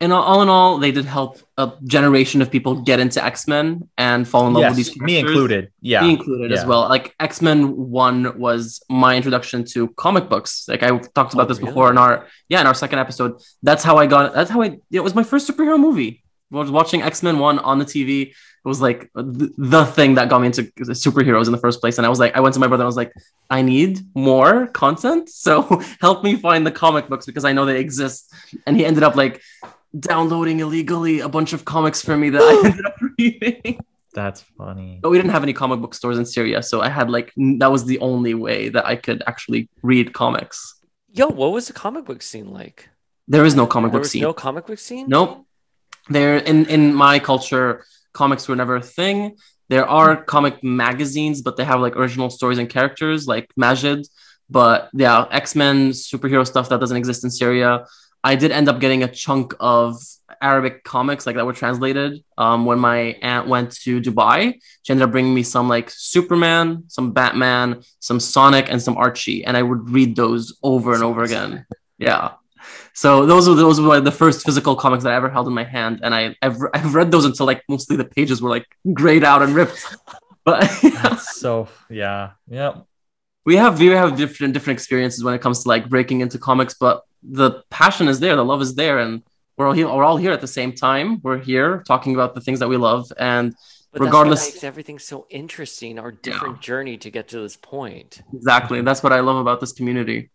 in all, in all, they did help a generation of people get into X Men and fall in love with these yes, characters. me included. Yeah. Me included as well. Like X Men One was my introduction to comic books. Like I talked about Oh, this really? before in our yeah in our second episode. That's how I got. That's how I. It was my first superhero movie. I was watching X Men One on the TV. It was like the, the thing that got me into superheroes in the first place. And I was like, I went to my brother and I was like, I need more content. So help me find the comic books because I know they exist. And he ended up like downloading illegally a bunch of comics for me that I ended up reading. That's funny. But we didn't have any comic book stores in Syria, so I had like that was the only way that I could actually read comics. Yo, what was the comic book scene like? There is no comic There book was scene. no comic book scene. Nope. There in in my culture, comics were never a thing. There are hmm. comic magazines, but they have like original stories and characters like Majid. But yeah, X Men superhero stuff that doesn't exist in Syria. I did end up getting a chunk of Arabic comics like that were translated. Um, when my aunt went to Dubai, she ended up bringing me some like Superman, some Batman, some Sonic, and some Archie, and I would read those over and over again. Yeah. So those were those were like the first physical comics that I ever held in my hand, and I I've, I've read those until like mostly the pages were like grayed out and ripped. But That's so yeah. yeah. we have we have different different experiences when it comes to like breaking into comics, but the passion is there, the love is there, and we're all here, we're all here at the same time. We're here talking about the things that we love, and But regardless, that's what makes everything so interesting. Our different journey to get to this point. exactly, that's what I love about this community.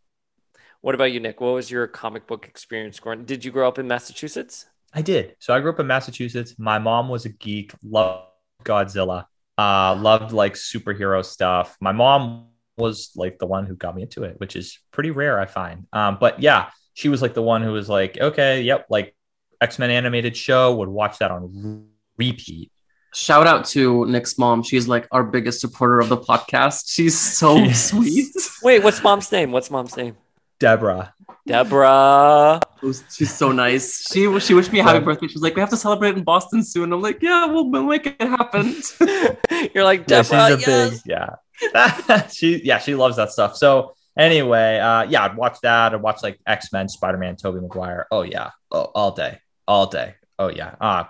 What about you, Nick? What was your comic book experience growing? Did you grow up in Massachusetts? I did. So I grew up in Massachusetts. My mom was a geek, loved Godzilla, uh, loved like superhero stuff. My mom was like the one who got me into it, which is pretty rare, I find. Um, but yeah, she was like the one who was like, okay, yep, like X Men animated show, would watch that on repeat. Shout out to Nick's mom. She's like our biggest supporter of the podcast. She's so Yes. sweet. Wait, what's mom's name? What's mom's name? Deborah. Deborah. She's- She's so nice. She she wished me a happy birthday. She was like, "We have to celebrate in Boston soon." I'm like, "Yeah, we'll, we'll make it happen." You're like Yeah, she's Deborah. a big yeah. she yeah, she loves that stuff. So anyway, uh yeah, I'd watch that. I'd watch like X-Men, Spider-Man, Tobey Maguire. Oh yeah. Oh, all day. All day. Oh yeah. Uh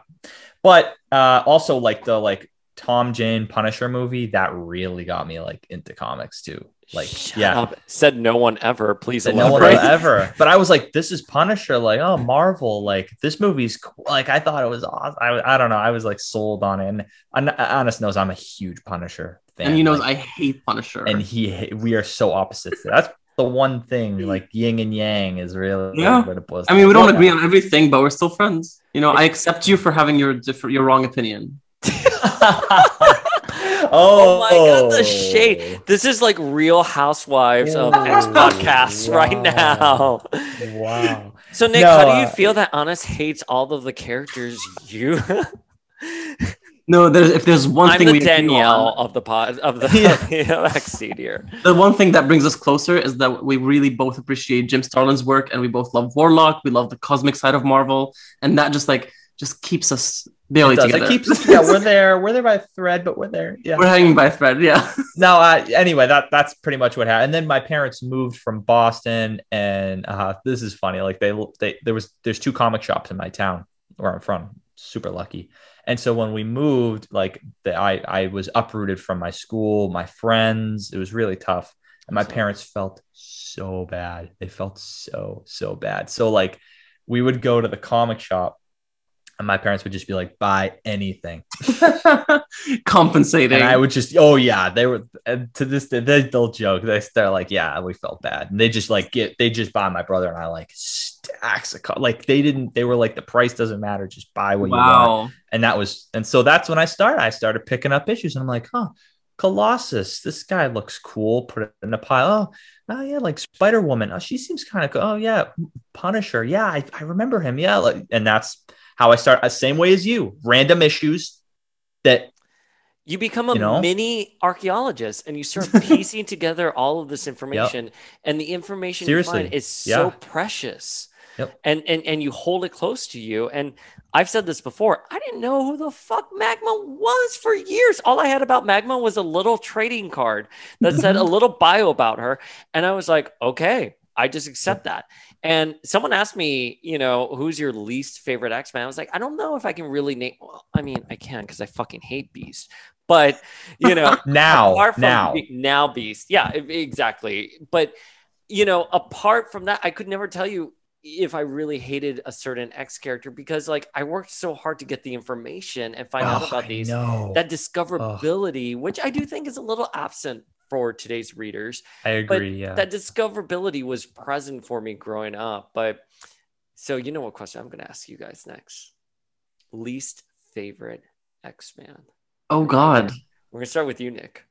but uh also like the like Tom Jane Punisher movie, that really got me like into comics too. Like Shut yeah. up. Said no one ever. Please That no one ever. But I was like, this is Punisher. Like, oh, Marvel. Like, this movie's cool. like I thought it was awesome. I, I don't know. I was like sold on it. And, and Anas knows I'm a huge Punisher fan. and he knows like, I hate Punisher. and he we are so opposites. That's the one thing. Like yin and yang is really Yeah. what it was. I mean, we don't agree on everything, but we're still friends. You know, I accept you for having your different, your wrong opinion. oh, my god, the shade. This is like real housewives of X podcasts right now. Wow. So Nick, No, how do you uh, feel that Anas hates all of the characters you No, there's if there's one I'm thing the we Danielle on- of the pod of the Yeah. here. the one thing that brings us closer is that we really both appreciate Jim Starlin's work, and we both love Warlock. We love the cosmic side of Marvel, and that just like just keeps us barely together. it keeps. Yeah, we're there. We're there by thread, but we're there. Yeah. We're hanging by a thread. Yeah. no uh, anyway that that's pretty much what happened and then my parents moved from boston and uh this is funny like they they there was there's two comic shops in my town where i'm from super lucky and so when we moved like the, i i was uprooted from my school my friends it was really tough and my parents felt so bad they felt so so bad so like we would go to the comic shop and my parents would just be like buy anything Compensating. and I would just, oh yeah, they were and to this day they, they'll joke. They, they're like, yeah, we felt bad, and they just like get, they just buy my brother and I like stacks of co- like they didn't, they were like the price doesn't matter, just buy what you want, and that was, and so that's when I started. I started picking up issues, and I'm like, huh, Colossus, this guy looks cool. Put it in a pile. Oh, oh yeah, like Spider Woman. Oh, she seems kind of cool. Oh yeah, Punisher. Yeah, I, I remember him. Yeah, like, and that's how I start. uh, Same way as you, random issues that You become a You know? mini archaeologist and you start piecing together all of this information. And the information Seriously. you find is so Yeah. precious. Yep. And, and and you hold it close to you. And I've said this before. I didn't know who the fuck Magma was for years. All I had about Magma was a little trading card that said a little bio about her. And I was like, okay, I just accept that. And someone asked me, you know, who's your least favorite X Men? I was like, I don't know if I can really name. Well, I mean, I can because I fucking hate Beast. But you know, now, apart from now. Be- now Beast, yeah, exactly. But you know, apart from that, I could never tell you. if I really hated a certain X character because like I worked so hard to get the information and find out Oh, about I these. know. That discoverability, which I do think is a little absent for today's readers. I But agree. yeah. that discoverability was present for me growing up. But so you know what question I'm gonna ask you guys next. Least favorite X-Man. Oh God. We're gonna start with you, Nick.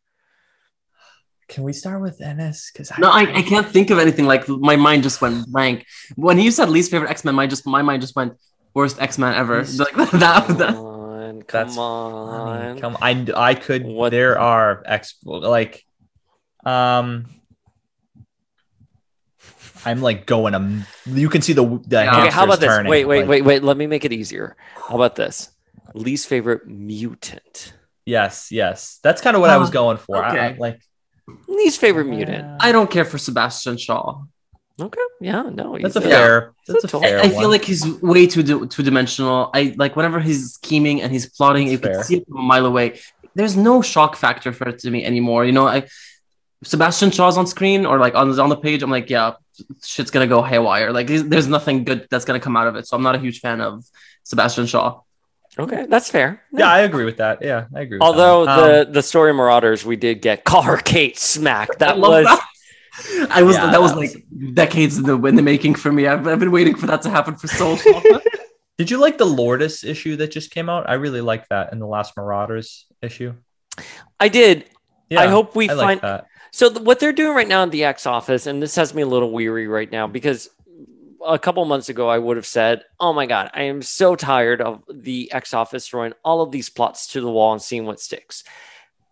Can we start with Anas? Because No, I, I can't think of anything. Like my mind just went blank when you said least favorite X Men. My just my mind just went worst X Men ever. Like that. Come that on, come That's on. Come, I I could. What- There are X like, um. I'm like going. Um, you can see the the Yeah. Okay, how about this? turning, Wait, wait, like- wait, wait. Let me make it easier. How about this? Least favorite mutant. Yes, yes. That's kind of what I was Oh, going for. I- I, okay. like Least favorite mutant. I don't care for Sebastian Shaw. Okay. Yeah. No. that's a he's fair. That's a That's a fair. I, I feel like he's way too du- two dimensional. I like whenever he's scheming and he's plotting, That's you fair. can see it from a mile away. There's no shock factor for it to me anymore. You know, I Sebastian Shaw's on screen or like on on the page. I'm like, yeah, shit's gonna go haywire. Like, there's, there's nothing good that's gonna come out of it. So I'm not a huge fan of Sebastian Shaw. Okay, that's fair. yeah, I agree with that. Yeah, I agree. With Although that. Um, the the story Marauders, we did get call her Kate smack. That I love was that. I was Yeah, that was that was- like decades in the in the making for me. I've, I've been waiting for that to happen for so long. Did you like the Lourdes issue that just came out? I really liked that in the last Marauders issue. I did. Yeah, I hope we I find like that. So what they're doing right now in the X office, and this has me a little weary right now because a couple months ago I would have said, "Oh my god, I am so tired of the X office throwing all of these plots to the wall and seeing what sticks."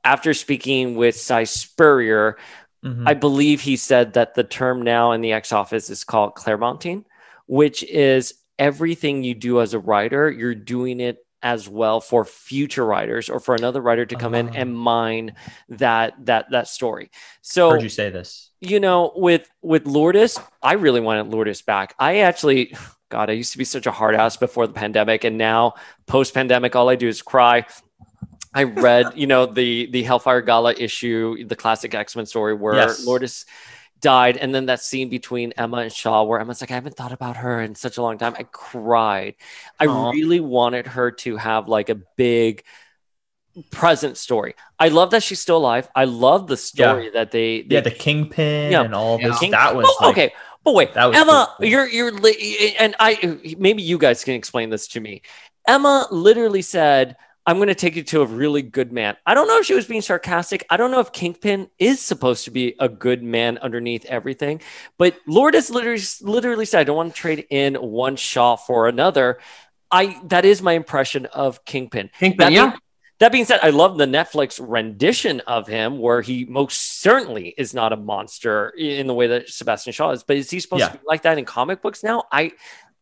After speaking with Si Spurrier, Mhm. I believe he said that the term now in the X office is called Claremonting, which is everything you do as a writer, you're doing it as well for future writers or for another writer to come in Ah. and mine that that that story. So Heard you say this. you know, with with Lourdes, I really wanted Lourdes back. I actually, God, I used to be such a hard ass before the pandemic, and now post pandemic, all I do is cry. I read, you know, the the Hellfire Gala issue, the classic X Men story where Yes. Lourdes died, and then that scene between Emma and Shaw, where Emma's like, I haven't thought about her in such a long time. I cried. I really wanted her to have like a big present story. I love that she's still alive. I love the story that they, they Yeah, the Kingpin Yeah. and all Yeah. this. King- That was Oh, like, okay. But wait, that was Emma, cool. you're you're and I maybe you guys can explain this to me. Emma literally said, "I'm going to take you to a really good man." I don't know if she was being sarcastic. I don't know if Kingpin is supposed to be a good man underneath everything, but Lord Lourdes literally literally said, "I don't want to trade in one Shaw for another." I that is my impression of Kingpin. Kingpin, That yeah. being- that being said, I love the Netflix rendition of him where he most certainly is not a monster in the way that Sebastian Shaw is. But is he supposed Yeah. to be like that in comic books now? I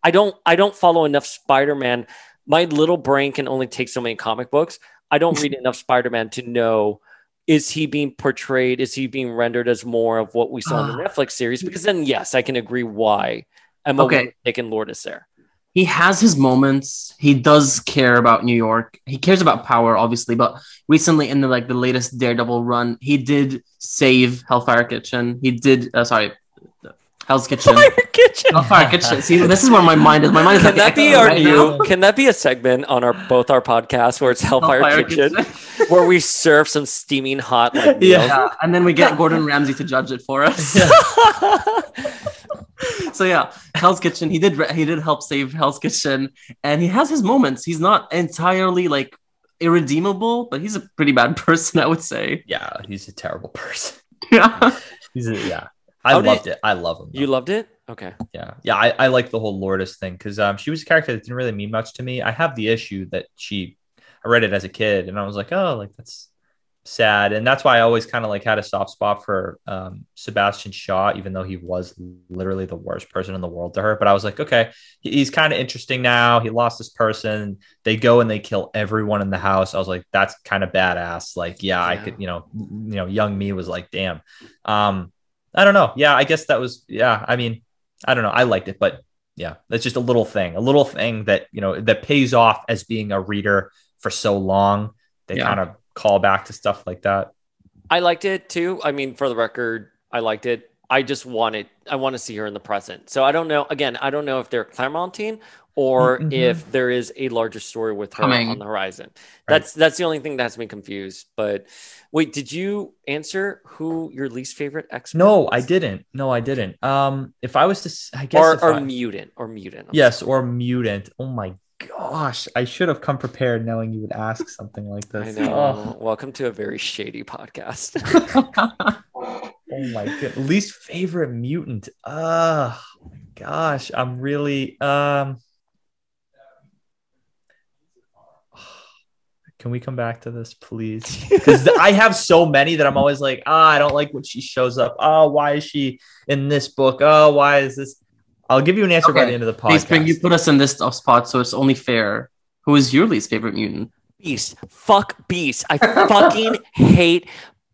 I don't I don't follow enough Spider-Man. My little brain can only take so many comic books. I don't read enough Spider-Man to know is he being portrayed, is he being rendered as more of what we saw in the Netflix series? Because then yes, I can agree why Emma Okay. taken Lourdes there. he has his moments. He does care about New York. He cares about power, obviously. But recently, in the like the latest Daredevil run, he did save Hellfire Kitchen. He did. Uh, sorry, Hell's Kitchen. Kitchen. Hellfire Kitchen. See, this is where my mind is. My mind is Can like that be our right new? now. Can that be a segment on our both our podcasts where it's Hellfire, Hellfire Kitchen, Kitchen. where we serve some steaming hot like Yeah. meals? Yeah, and then we get Gordon Ramsay to judge it for us. so yeah, Hell's Kitchen. He did. He did help save Hell's Kitchen, and he has his moments. He's not entirely like irredeemable, but he's a pretty bad person, I would say. yeah, he's a terrible person. Yeah. He's a, yeah. I How did- loved it. I love him. you loved it? Okay. yeah. Yeah i, I like the whole lourdes thing because um, she was a character that didn't really mean much to me. I have the issue that she i read it as a kid and i was like oh like that's sad. And that's why i always kind of like had a soft spot for um, sebastian shaw even though he was literally the worst person in the world to her. But i was like okay he's kind of interesting now. He lost this person. They go and they kill everyone in the house. I was like that's kind of badass. Like yeah, i could you know you know young me was like damn. Um i don't know. Yeah i guess that was yeah i mean I don't know. I liked it, but yeah, that's just a little thing, a little thing that you know that pays off as being a reader for so long. They Yeah. kind of call back to stuff like that. I liked it too. I mean, for the record, I liked it. I just wanted I want to see her in the present. So I don't know. Again, I don't know if they're Claremonting or Mhm. if there is a larger story with her Coming. on the horizon. That's that's the only thing that's been confused. But wait, did you answer who your least favorite X? No, I didn't. No, I didn't. Um, if I was to, I guess, Or, or I- mutant or mutant. I'm yes, or mutant. Oh my gosh, I should have come prepared knowing you would ask something like this. I know. Oh, Welcome to a very shady podcast. oh my god, least favorite mutant. Uh gosh, I'm really um. Can we come back to this, please? Because I have so many that I'm always like, ah, I don't like when she shows up. Oh, why is she in this book? Oh, why is this? I'll give you an answer by the end of the Hey, Spring, podcast. you put us in this tough spot, so it's only fair. Who is your least favorite mutant? Beast. Fuck Beast. I fucking hate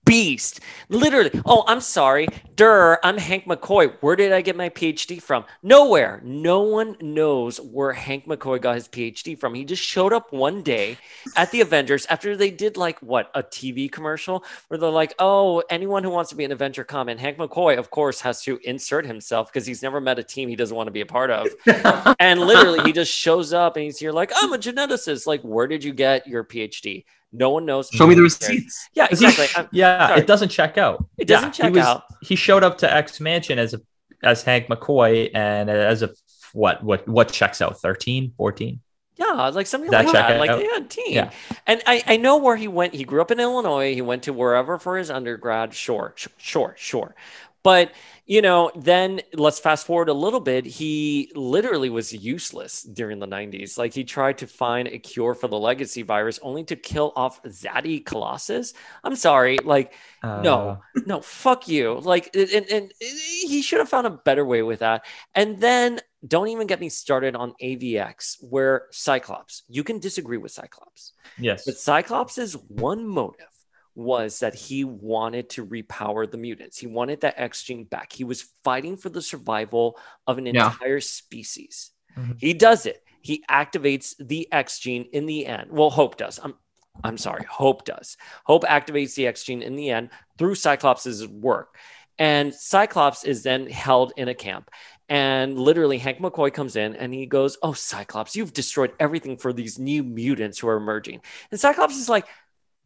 Beast. Literally. Oh, I'm sorry. Durr, I'm Hank McCoy. Where did I get my PhD from? Nowhere. No one knows where Hank McCoy got his PhD from. He just showed up one day at the Avengers after they did like what a TV commercial where they're like, "Oh, anyone who wants to be an Avenger, come." And Hank McCoy, of course, has to insert himself because he's never met a team he doesn't want to be a part of. and literally, he just shows up and he's here like, "I'm a geneticist." Like, where did you get your PhD? No one knows. Show me the No one cares. receipts. Yeah, exactly. Yeah, sorry. it doesn't check out. It doesn't Yeah, check he was, out. He showed up to X Mansion as a as Hank McCoy and as a what what what checks out 13, 14? Yeah, like something That like check that. Like out? yeah, teen. Yeah. And I, I know where he went. He grew up in Illinois. He went to wherever for his undergrad. Sure, sh- sure, sure. But you know, then let's fast forward a little bit. He literally was useless during the 90s. Like he tried to find a cure for the legacy virus only to kill off Zaddy Colossus. I'm sorry. Like, Uh, no, no, fuck you. Like, and, and, and he should have found a better way with that. And then don't even get me started on AVX, where Cyclops, you can disagree with Cyclops, Yes. but Cyclops is one motive was that he wanted to repower the mutants. He wanted that X gene back. He was fighting for the survival of an Yeah. entire species. Mhm. He does it. He activates the X gene in the end. Well, Hope does. I'm I'm sorry, Hope does. Hope activates the X gene in the end through Cyclops' work. And Cyclops is then held in a camp. And literally, Hank McCoy comes in and he goes, Oh, Cyclops, you've destroyed everything for these new mutants who are emerging. And Cyclops is like,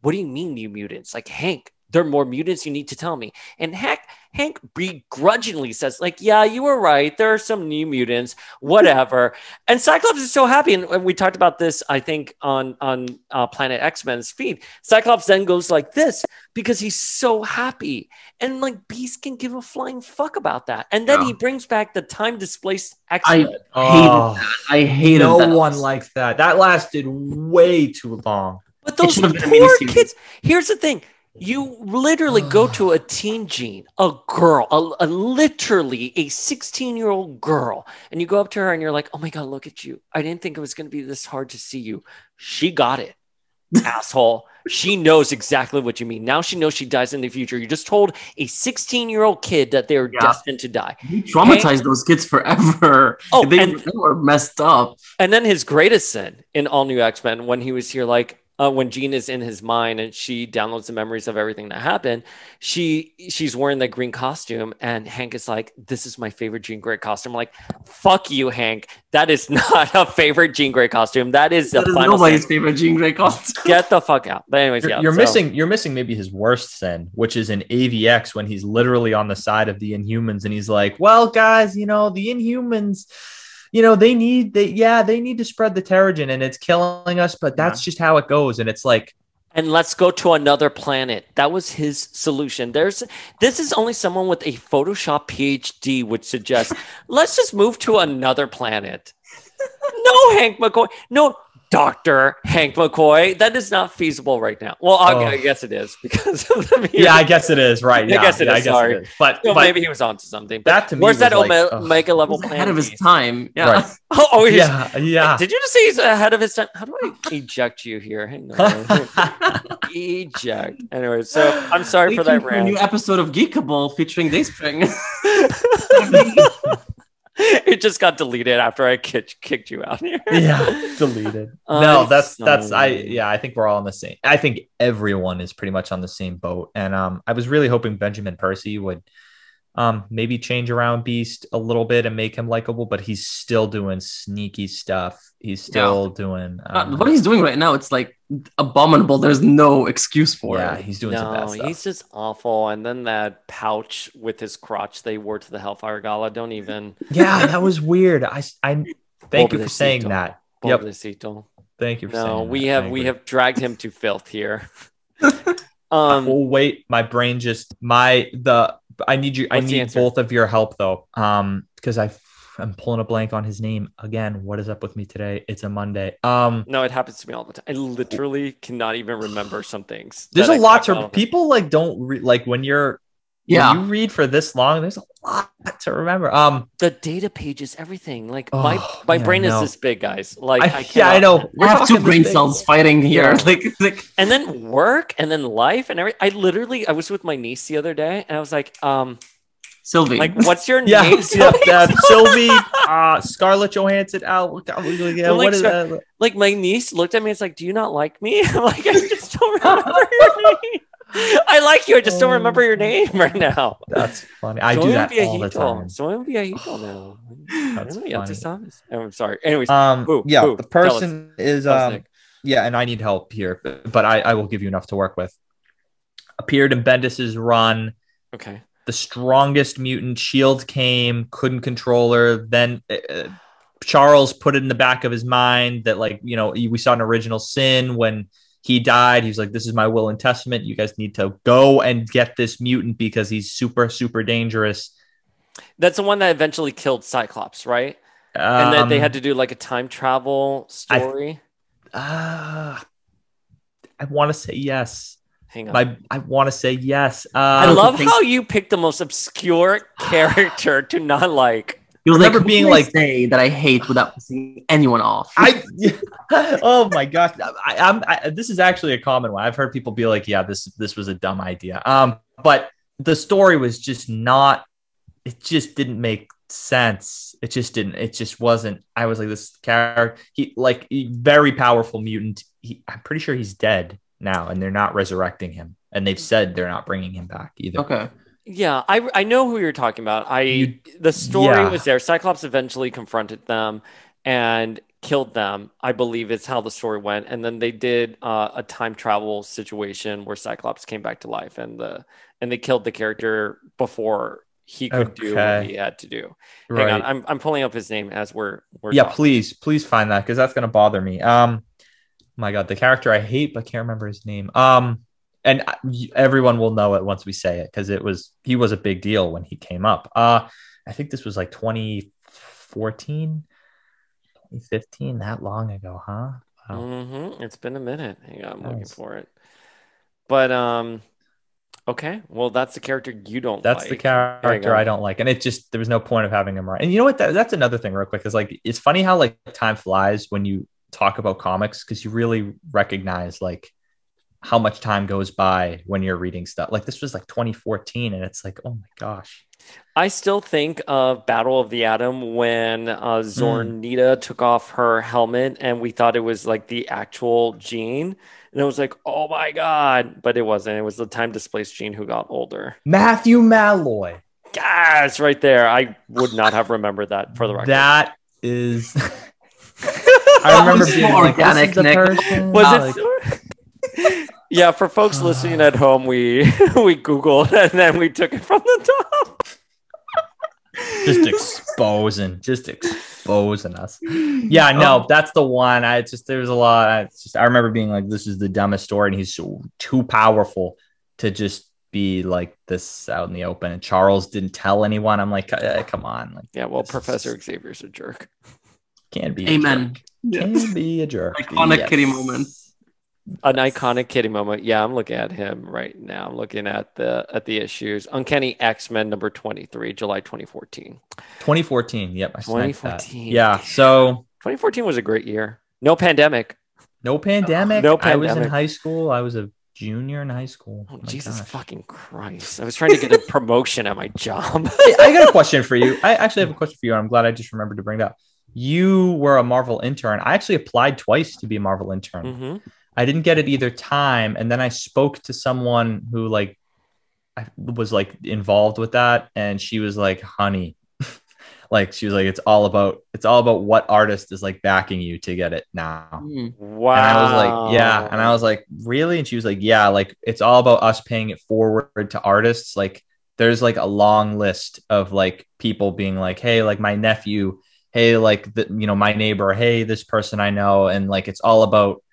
What do you mean, new mutants? Like, Hank, there are more mutants you need to tell me. And Hank, Hank begrudgingly says, like, yeah, you were right. There are some new mutants, whatever. and Cyclops is so happy. And and we talked about this, I think, on on uh, Planet X Men's feed. Cyclops then goes like this because he's so happy, and like Beast can give a flying fuck about that. And then Yeah. he brings back the time displaced X I Men. hated Oh, that. I hated no that. one likes that. That lasted way too long. But those should have been a poor kids. Here's the thing. You literally go to a teen gene, a girl, a, a literally a 16 year old girl, and you go up to her and you're like, oh my God, look at you. I didn't think it was going to be this hard to see you. She got it, asshole. She knows exactly what you mean. Now she knows she dies in the future. You just told a 16 year old kid that they're Yeah. destined to die. You traumatized those kids forever. Oh, they, and- they were messed up. And then his greatest sin in All New X Men, when he was here, like uh, when Jean is in his mind and she downloads the memories of everything that happened, she she's wearing that green costume, and Hank is like, "This is my favorite Jean Grey costume." I'm like, "Fuck you, Hank. That is not a favorite Jean Grey costume. That is the That is final nobody's sin. favorite Jean Grey costume. Get the fuck out." But anyways, You're, yeah, you're so- missing you're missing maybe his worst sin, which is in AVX when he's literally on the side of the Inhumans and he's like, "Well, guys, you know the Inhumans, you know they need they yeah they need to spread the Terrigen and it's killing us, but that's just how it goes." And it's like, and let's go to another planet. That was his solution. There's this is only someone with a Photoshop PhD would suggest. let's just move to another planet. No, Hank McCoy. No, Doctor Hank McCoy. That is not feasible right now. Well, I, Oh. I guess it is because of the yeah, I guess it is right. Yeah, I guess it yeah, is, sorry. But, Well, but maybe he was onto something. But that to me where's that was like, Ome- ugh. Omega level He was planet? ahead of his time. Yeah. Right. Oh, oh, he's- yeah, yeah. Did you just say he's ahead of his time? How do I eject you here? Hang on. eject. Anyway, so I'm sorry for Waiting that a rant. new episode of Geekable featuring Dayspring. it just got deleted after I kicked, kicked you out here. yeah, deleted. I'm no, that's that's I yeah, I think we're all on the same. I think everyone is pretty much on the same boat. And um I was really hoping Benjamin Percy would Um, maybe change around Beast a little bit and make him likable, but he's still doing sneaky stuff. He's still doing Uh, um, what he's doing right now, it's like abominable. There's no excuse for yeah, it. he's doing some bad No, stuff. he's just awful. And then that pouch with his crotch they wore to the Hellfire Gala. Don't even. Yeah, that was weird. I I thank you for saying Pobrecito. that. Yep. Thank you for No, saying we that. have Thank we have dragged him to filth here. um, oh wait, my brain just my the I need you I need both of your help though. Um because I I'm pulling a blank on his name again. What is up with me today? It's a Monday. Um no, it happens to me all the time. I literally cannot even remember some things. there's that a I lot to people like don't re- like when you're Yeah. when you read for this long, there's a lot to remember. Um The data pages, everything. Like my Oh, my yeah, brain is no. this big, guys. Like I, I, yeah, I know. We're I have two brain cells fighting here. Yeah. Like, like And then work, and then life, and every. I literally, I was with my niece the other day, and I was like, um, Sylvie. like, what's your Yeah, name? yeah, yeah, Sylvie, uh, Scarlett Johansson, Al, yeah, I'm like, what is Scar- that? like my niece looked at me. It's like, do you not like me? I'm like, I just don't remember your name. I like you. I just don't remember your name right now. That's funny. I Soy do un that all the viejito. time. Soy un viejito now. That's I know, ya tú funny. sabes. Oh, I'm sorry. Anyways, Um, Who? yeah, Who? the person is um, yeah, and I need help here, but I, I will give you enough to work with. Appeared in Bendis's run, okay. The strongest mutant. Shield came, couldn't control her. Then uh, Charles put it in the back of his mind that, like, you know, we saw an original sin when he died. He was like, "This is my will and testament. You guys need to go and get this mutant because he's super, super dangerous." That's the one that eventually killed Cyclops, right? and then they Um, had to do like a time travel story. Ah, I want to say yes. Hang on. My, I want to say yes. Uh, I love think- how you picked the most obscure character to not like. he was remember like, being being like- like say that I hate without pissing anyone off. I oh my gosh, I, I'm I, this is actually a common one. I've heard people be like, "Yeah, this this was a dumb idea." Um, but the story was just not. It just didn't make sense. It just didn't. It just wasn't. I was like, this character, he like very powerful mutant. He, I'm pretty sure he's dead now, and they're not resurrecting him. And they've said they're not bringing him back either. okay. Yeah, I I know who you're talking about. I You- the story yeah. was there. Cyclops eventually confronted them and killed them. I believe is how the story went. And then they did uh, a time travel situation where Cyclops came back to life, and the and they killed the character before he could do what he had to do. Hang Right. on, I'm I'm pulling up his name as we're we're yeah, talking. please, please find that because that's gonna bother me. Um, my God, the character I hate but can't remember his name. Um, and everyone will know it once we say it because it was he was a big deal when he came up. Uh, I think this was like 2014, 2015, that long ago, huh? Wow. Mm-hmm. It's been a minute. Hang on, I'm looking for it. But um, okay. Well, that's the character you don't. That's the like. You character. I don't like, and it just there was no point of having him right. And you know what? That, that's another thing, real quick, is like it's funny how like time flies when you talk about comics because you really recognize like how much time goes by when you're reading stuff. Like this was like 2014, and it's like, oh my gosh, I still think of Battle of the Atom when uh, Zornita took off her helmet and we thought it was like the actual Jean. And it was like, oh my God. But it wasn't. It was the time displaced Jean who got older. Matthew Malloy. Yes, right there. I would not have remembered that for the record. That is. I remember being like, this organic, is Nick. person. was Like, it? yeah, for folks listening at home, we we Googled and then we took it from the top. just exposing, just exposing us. Yeah, no, that's the one. I just there's a lot. I just I remember being like, this is the dumbest story, and he's so too powerful to just be like this out in the open. And Charles didn't tell anyone. I'm like, eh, come on, like Yeah, well, This is Professor Xavier's a jerk. can't be. Amen. Jerk. Can be a jerk. Iconic kitty moment. An iconic kitty moment. Yeah, I'm looking at him right now. I'm looking at the at the issues. Uncanny X-Men number 23, July 2014. 2014. Yep, I sniped that. 2014. Yeah. So 2014 was a great year. No pandemic. no pandemic. No pandemic. I was in high school. I was a junior in high school. Oh, My Jesus gosh. fucking Christ. I was trying to get a promotion at my job. Hey, I got a question for you. I actually have a question for you. I'm glad I just remembered to bring it up. You were a Marvel intern. I actually applied twice to be a Marvel intern. hmm I didn't get it either time. And then I spoke to someone who like I was like involved with that, and she was like, "Honey." like she was like it's all about it's all about what artist is like backing you to get it now Wow. and I was like, yeah. And I was like, really? And she was like, yeah, like it's all about us paying it forward to artists. Like there's like a long list of like people being like, hey, like my nephew, hey, like the, you know, my neighbor, hey, this person I know. And like it's all about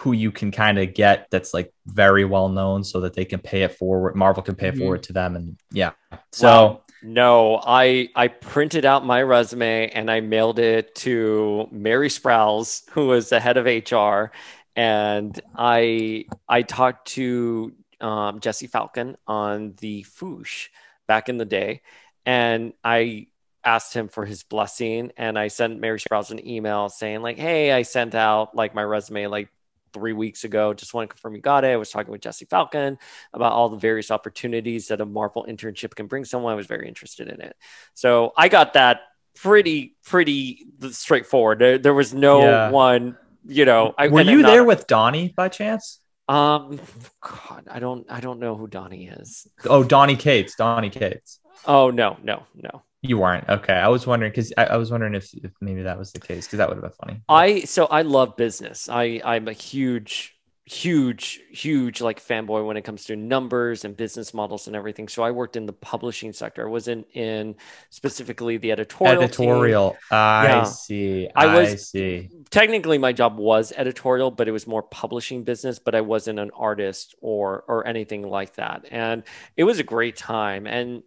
who you can kind of get that's like very well known so that they can pay it forward. Marvel can pay it Mhm. forward to them. And yeah. So Wow. No, I I printed out my resume and I mailed it to Mary Sprouse, who was the head of HR, and I I talked to um, Jesse Falcon on the Foosh back in the day, and I asked him for his blessing, and I sent Mary Sprouse an email saying like, "Hey, I sent out like my resume like." Three weeks ago, just want to confirm you got it. I was talking with Jesse Falcon about all the various opportunities that a Marvel internship can bring someone. I was very interested in it. So I got that pretty, pretty straightforward. There, there was no Yeah. one, you know. I, were you not- there with Donny by chance? Um, God, I don't, I don't know who Donny is. Oh, Donny Cates. Donny Cates. Oh no, no, no. You weren't okay. I was wondering because I, I was wondering if, if maybe that was the case because that would have been funny. I so I love business. I I'm a huge huge huge like fanboy when it comes to numbers and business models and everything. So I worked in the publishing sector. I wasn't in specifically the editorial. team. Editorial. I Yeah. see. I was I, see. technically my job was editorial but it was more publishing business but i wasn't an artist or or anything like that and it was a great time and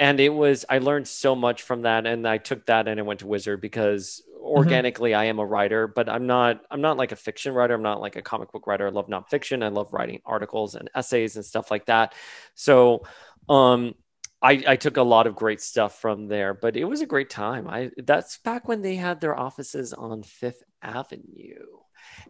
and it was i learned so much from that and i took that and i went to wizard because organically i am a writer but i'm not i'm not like a fiction writer i'm not like a comic book writer i love nonfiction i love writing articles and essays and stuff like that so um I, I took a lot of great stuff from there, but it was a great time. I that's back when they had their offices on Fifth Avenue.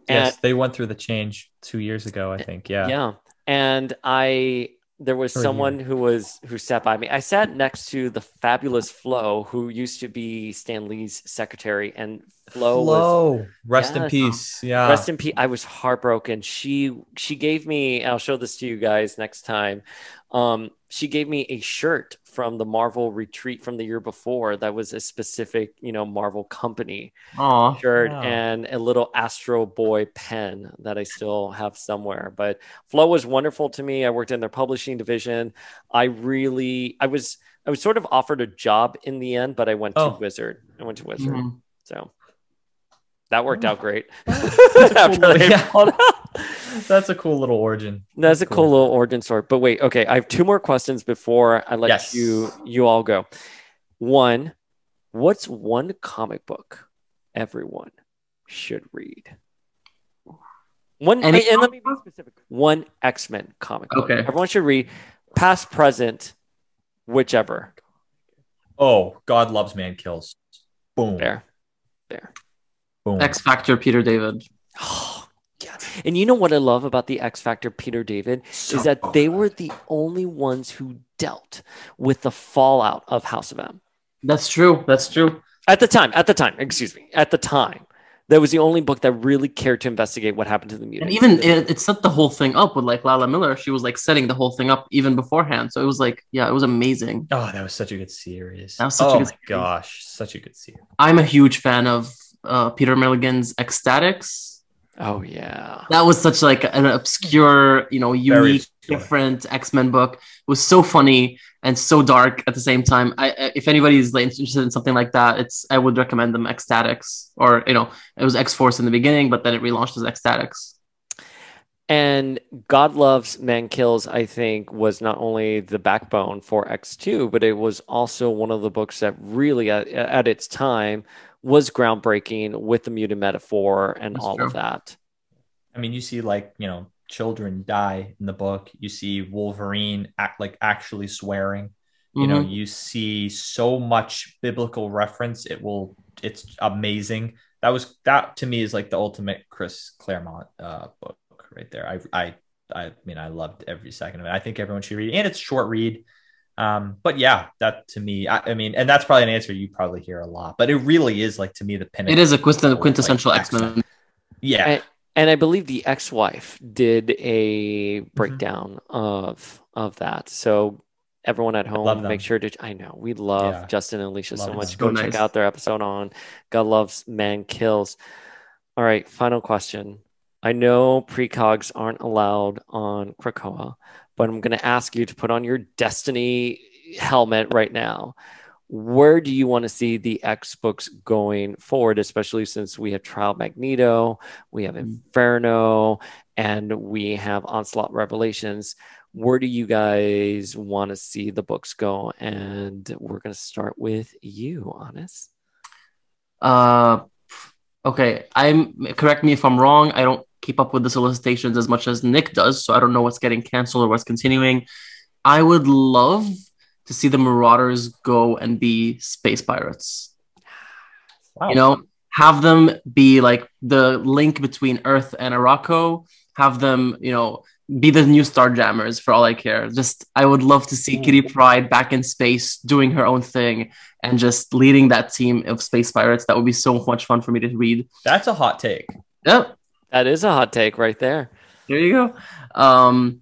Yes, they went through the change two years ago. I think. Yeah. Yeah. And I there was oh, Or a someone who was who sat by me. I sat next to the fabulous Flo, who used to be Stan Lee's secretary, and Flo, was Flo, rest in peace. Yeah. rest in peace. I was heartbroken. She she gave me. I'll show this to you guys next time. Um, she gave me a shirt from the Marvel retreat from the year before. That was a specific, you know, Marvel company Aw. shirt Wow. and a little Astro Boy pen that I still have somewhere. But Flo was wonderful to me. I worked in their publishing division. I really, I was, I was sort of offered a job in the end, but I went Oh. to Wizard. I went to Wizard, Mhm. so that worked out great. That's a cool- they yeah. That's a cool little origin. That's a cool little origin story. But wait, okay, I have two more questions before I let Yes. you you all go. One, what's one comic book everyone should read? One Any and, and let me be specific. One X-Men comic book. Okay. Everyone should read past, present, whichever. Oh, God loves man kills. Boom. There. There. Boom. X Factor, Peter David. Oh, yeah. And you know what I love about the X Factor Peter David is that they were the only ones who dealt with the fallout of House of M. That's true. That's true. At the time, at the time, excuse me, at the time, that was the only book that really cared to investigate what happened to the mutants. And even it, it set the whole thing up with like Layla Miller. She was like setting the whole thing up even beforehand. So it was like, yeah, it was amazing. Oh, that was such a good series. That was such a oh good my series. gosh, such a good series. I'm a huge fan of uh, Peter Milligan's X-Statix. oh yeah, That was such like an obscure, you know, unique, different X Men book. It was so funny and so dark at the same time. I, I- if anybody's like, interested in something like that, it's I would recommend them X-Statix or you know, it was X Force in the beginning, but then it relaunched as Ecstatics. and God loves Man Kills. I think was not only the backbone for X two, but it was also one of the books that really, at, at its time, was groundbreaking with the mutant metaphor and That's all true. of that. I mean, you see like you know children die in the book. You see Wolverine act like actually swearing. You know, Mhm. you see so much biblical reference. It will. It's amazing. That was that to me is like the ultimate Chris Claremont uh, book right there. I I I mean I loved every second of it. I think everyone should read, it. and it's short read. Um, but yeah, that to me, I, I mean, and that's probably an answer you probably hear a lot. But it really is like to me the pinnacle. It is a quintess- of, like, quintessential X-Men. X Men. Yeah, And, and I believe the ex-wife did a breakdown of of that. So everyone at home, them. make sure to. I know we love Yeah. Justin and Alicia so Love much. them. Go So check out their episode on God loves man kills. All right, final question. I know precogs aren't allowed on Krakoa, but I'm going to ask you to put on your Destiny helmet right now. Where do you want to see the X books going forward, especially since we have Trial Magneto, we have Inferno, and we have Onslaught Revelations? Where do you guys want to see the books go? And we're going to start with you, Anas. Uh, okay. I'm correct me if I'm wrong. I don't keep up with the solicitations as much as Nick does, so I don't know what's getting canceled or what's continuing. I would love to see the Marauders go and be space pirates. Wow. You know, have them be like the link between Earth and Arakko. Have them, you know, be the new Starjammers for all I care. Just, I would love to see Kitty Pryde back in space doing her own thing and just leading that team of space pirates. That would be so much fun for me to read. That's a hot take. Yep. That is a hot take right there. There you go. Um,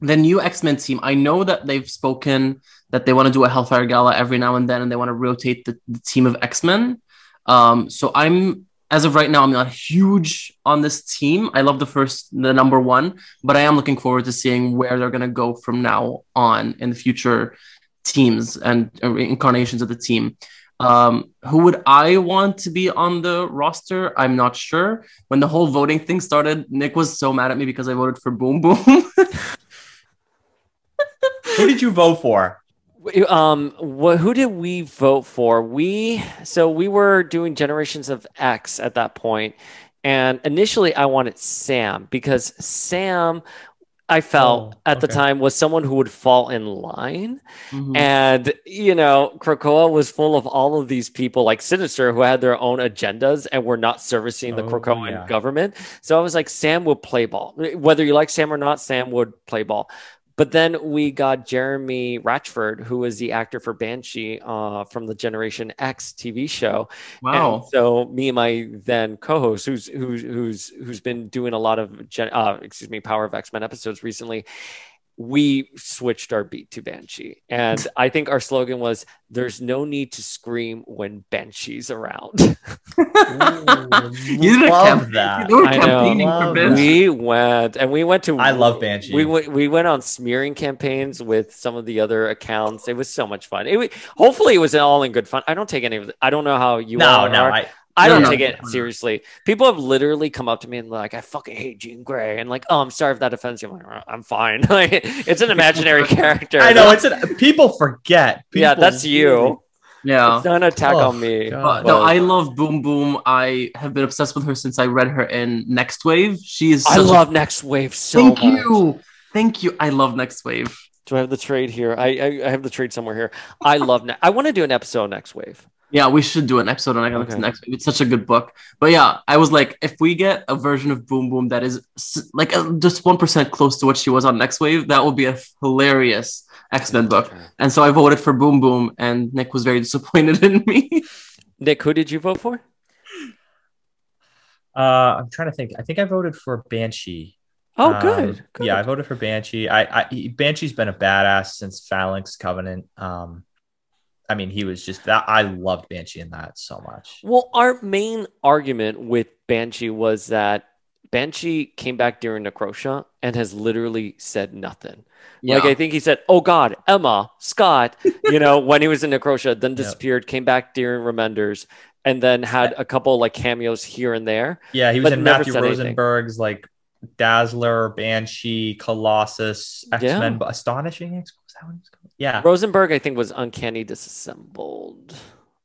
the new X Men team. I know that they've spoken that they want to do a Hellfire Gala every now and then, and they want to rotate the, the team of X Men. Um, so I'm, as of right now, I'm not huge on this team. I love the first, the number one, but I am looking forward to seeing where they're going to go from now on in the future teams and uh, incarnations of the team. Um, who would I want to be on the roster? I'm not sure. When the whole voting thing started, Nick was so mad at me because I voted for Boom Boom. Who did you vote for? Um, wh- who did we vote for? We so we were doing Generations of X at that point, and initially I wanted Sam because Sam, I felt Oh, at the time was someone who would fall in line, Mhm. and you know, Krakoa was full of all of these people like Sinister who had their own agendas and were not servicing the Oh, Krakoan yeah. government. So I was like, Sam would play ball, whether you like Sam or not. Sam would play ball. But then we got Jeremy Ratchford, who was the actor for Banshee uh, from the Generation X TV show. Wow. And so me and my then co-host, who's who's who's who's been doing a lot of gen- uh, excuse me, Power of X Men episodes recently, we switched our beat to Banshee, and I think our slogan was "There's no need to scream when Banshee's around." You did a Love campaign- that. You were I know. for Love we went and we went to. I love Banshee. We went. We went on smearing campaigns with some of the other accounts. It was so much fun. It wa- hopefully it was all in good fun. I don't take any of it. I don't know how you no, all no, are. I, I don't no. take it seriously. People have literally come up to me and like, I fucking hate Jean Grey, and like, oh, I'm sorry if that offends you. I'm like, "Uh, I'm fine. like, it's an imaginary character. I know it's a, people forget. yeah, People that's you. Yeah. It's not an attack Oh, on me. God. Uh, no, I love Boom Boom. I have been obsessed with her since I read her in Next Wave. She is. I such a- love Next Wave so Thank much. you. Thank you. I love Next Wave. Do I have the trade here? I I, I have the trade somewhere here. I love. Ne- I want to do an episode on Next Wave. Yeah, we should do an episode on Economics Okay. Next Wave. It's such a good book. But yeah, I was like, if we get a version of Boom Boom that is like uh, just one percent close to what she was on Next Wave, that will be a hilarious X Men book. And so I voted for Boom Boom, and Nick was very disappointed in me. Nick, who did you vote for? Uh, I'm trying to think. I think I voted for Banshee. Oh, Um, good. good. Yeah, I voted for Banshee. I, I Banshee's been a badass since Phalanx Covenant. Um, I mean, he was just that. I loved Banshee in that so much. Well, our main argument with Banshee was that Banshee came back during Necrosha and has literally said nothing. Yeah. Like I think he said, "Oh God, Emma, Scott," you know, when he was in Necrosha, then disappeared, came back during Remender's, and then had a couple like cameos here and there. Yeah, he was in Matthew said anything. Rosenberg's like Dazzler, Banshee, Colossus, X Men, Yeah. but Astonishing X. Was that what it was called? Yeah, Rosenberg, I think, was Uncanny Disassembled.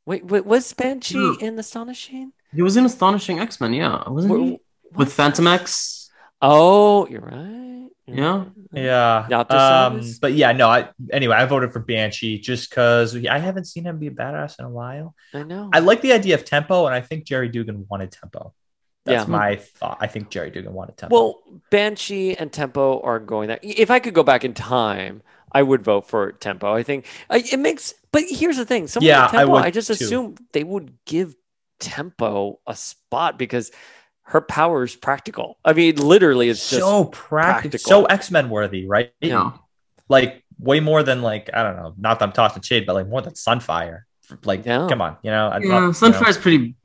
Wait, wait was Banshee in Astonishing? he was in Astonishing X Men. Yeah, wasn't Wh- he? With Phantomex. Oh, you're right. You're Yeah. right. yeah. Dr. Um, but yeah, no. I anyway, I voted for Banshee just because I haven't seen him be a badass in a while. I know. I like the idea of tempo, and I think Gerry Duggan wanted tempo. That's Yeah. my thought. I think Gerry Duggan wanted tempo. Well, Banshee and Tempo are going there. If I could go back in time, I would vote for Tempo. I think I, it makes. But here's the thing: someone Yeah, like I Tempo, I, would just too. assume they would give Tempo a spot because her power is practical. I mean, literally, it's just so practical, practical. so X Men worthy, right? Yeah. like way more than like I don't know, not that I'm tossing shade, but like more than Sunfire. Like, Yeah. come on, you know, I'm Yeah, not- you know. Sunfire's pretty.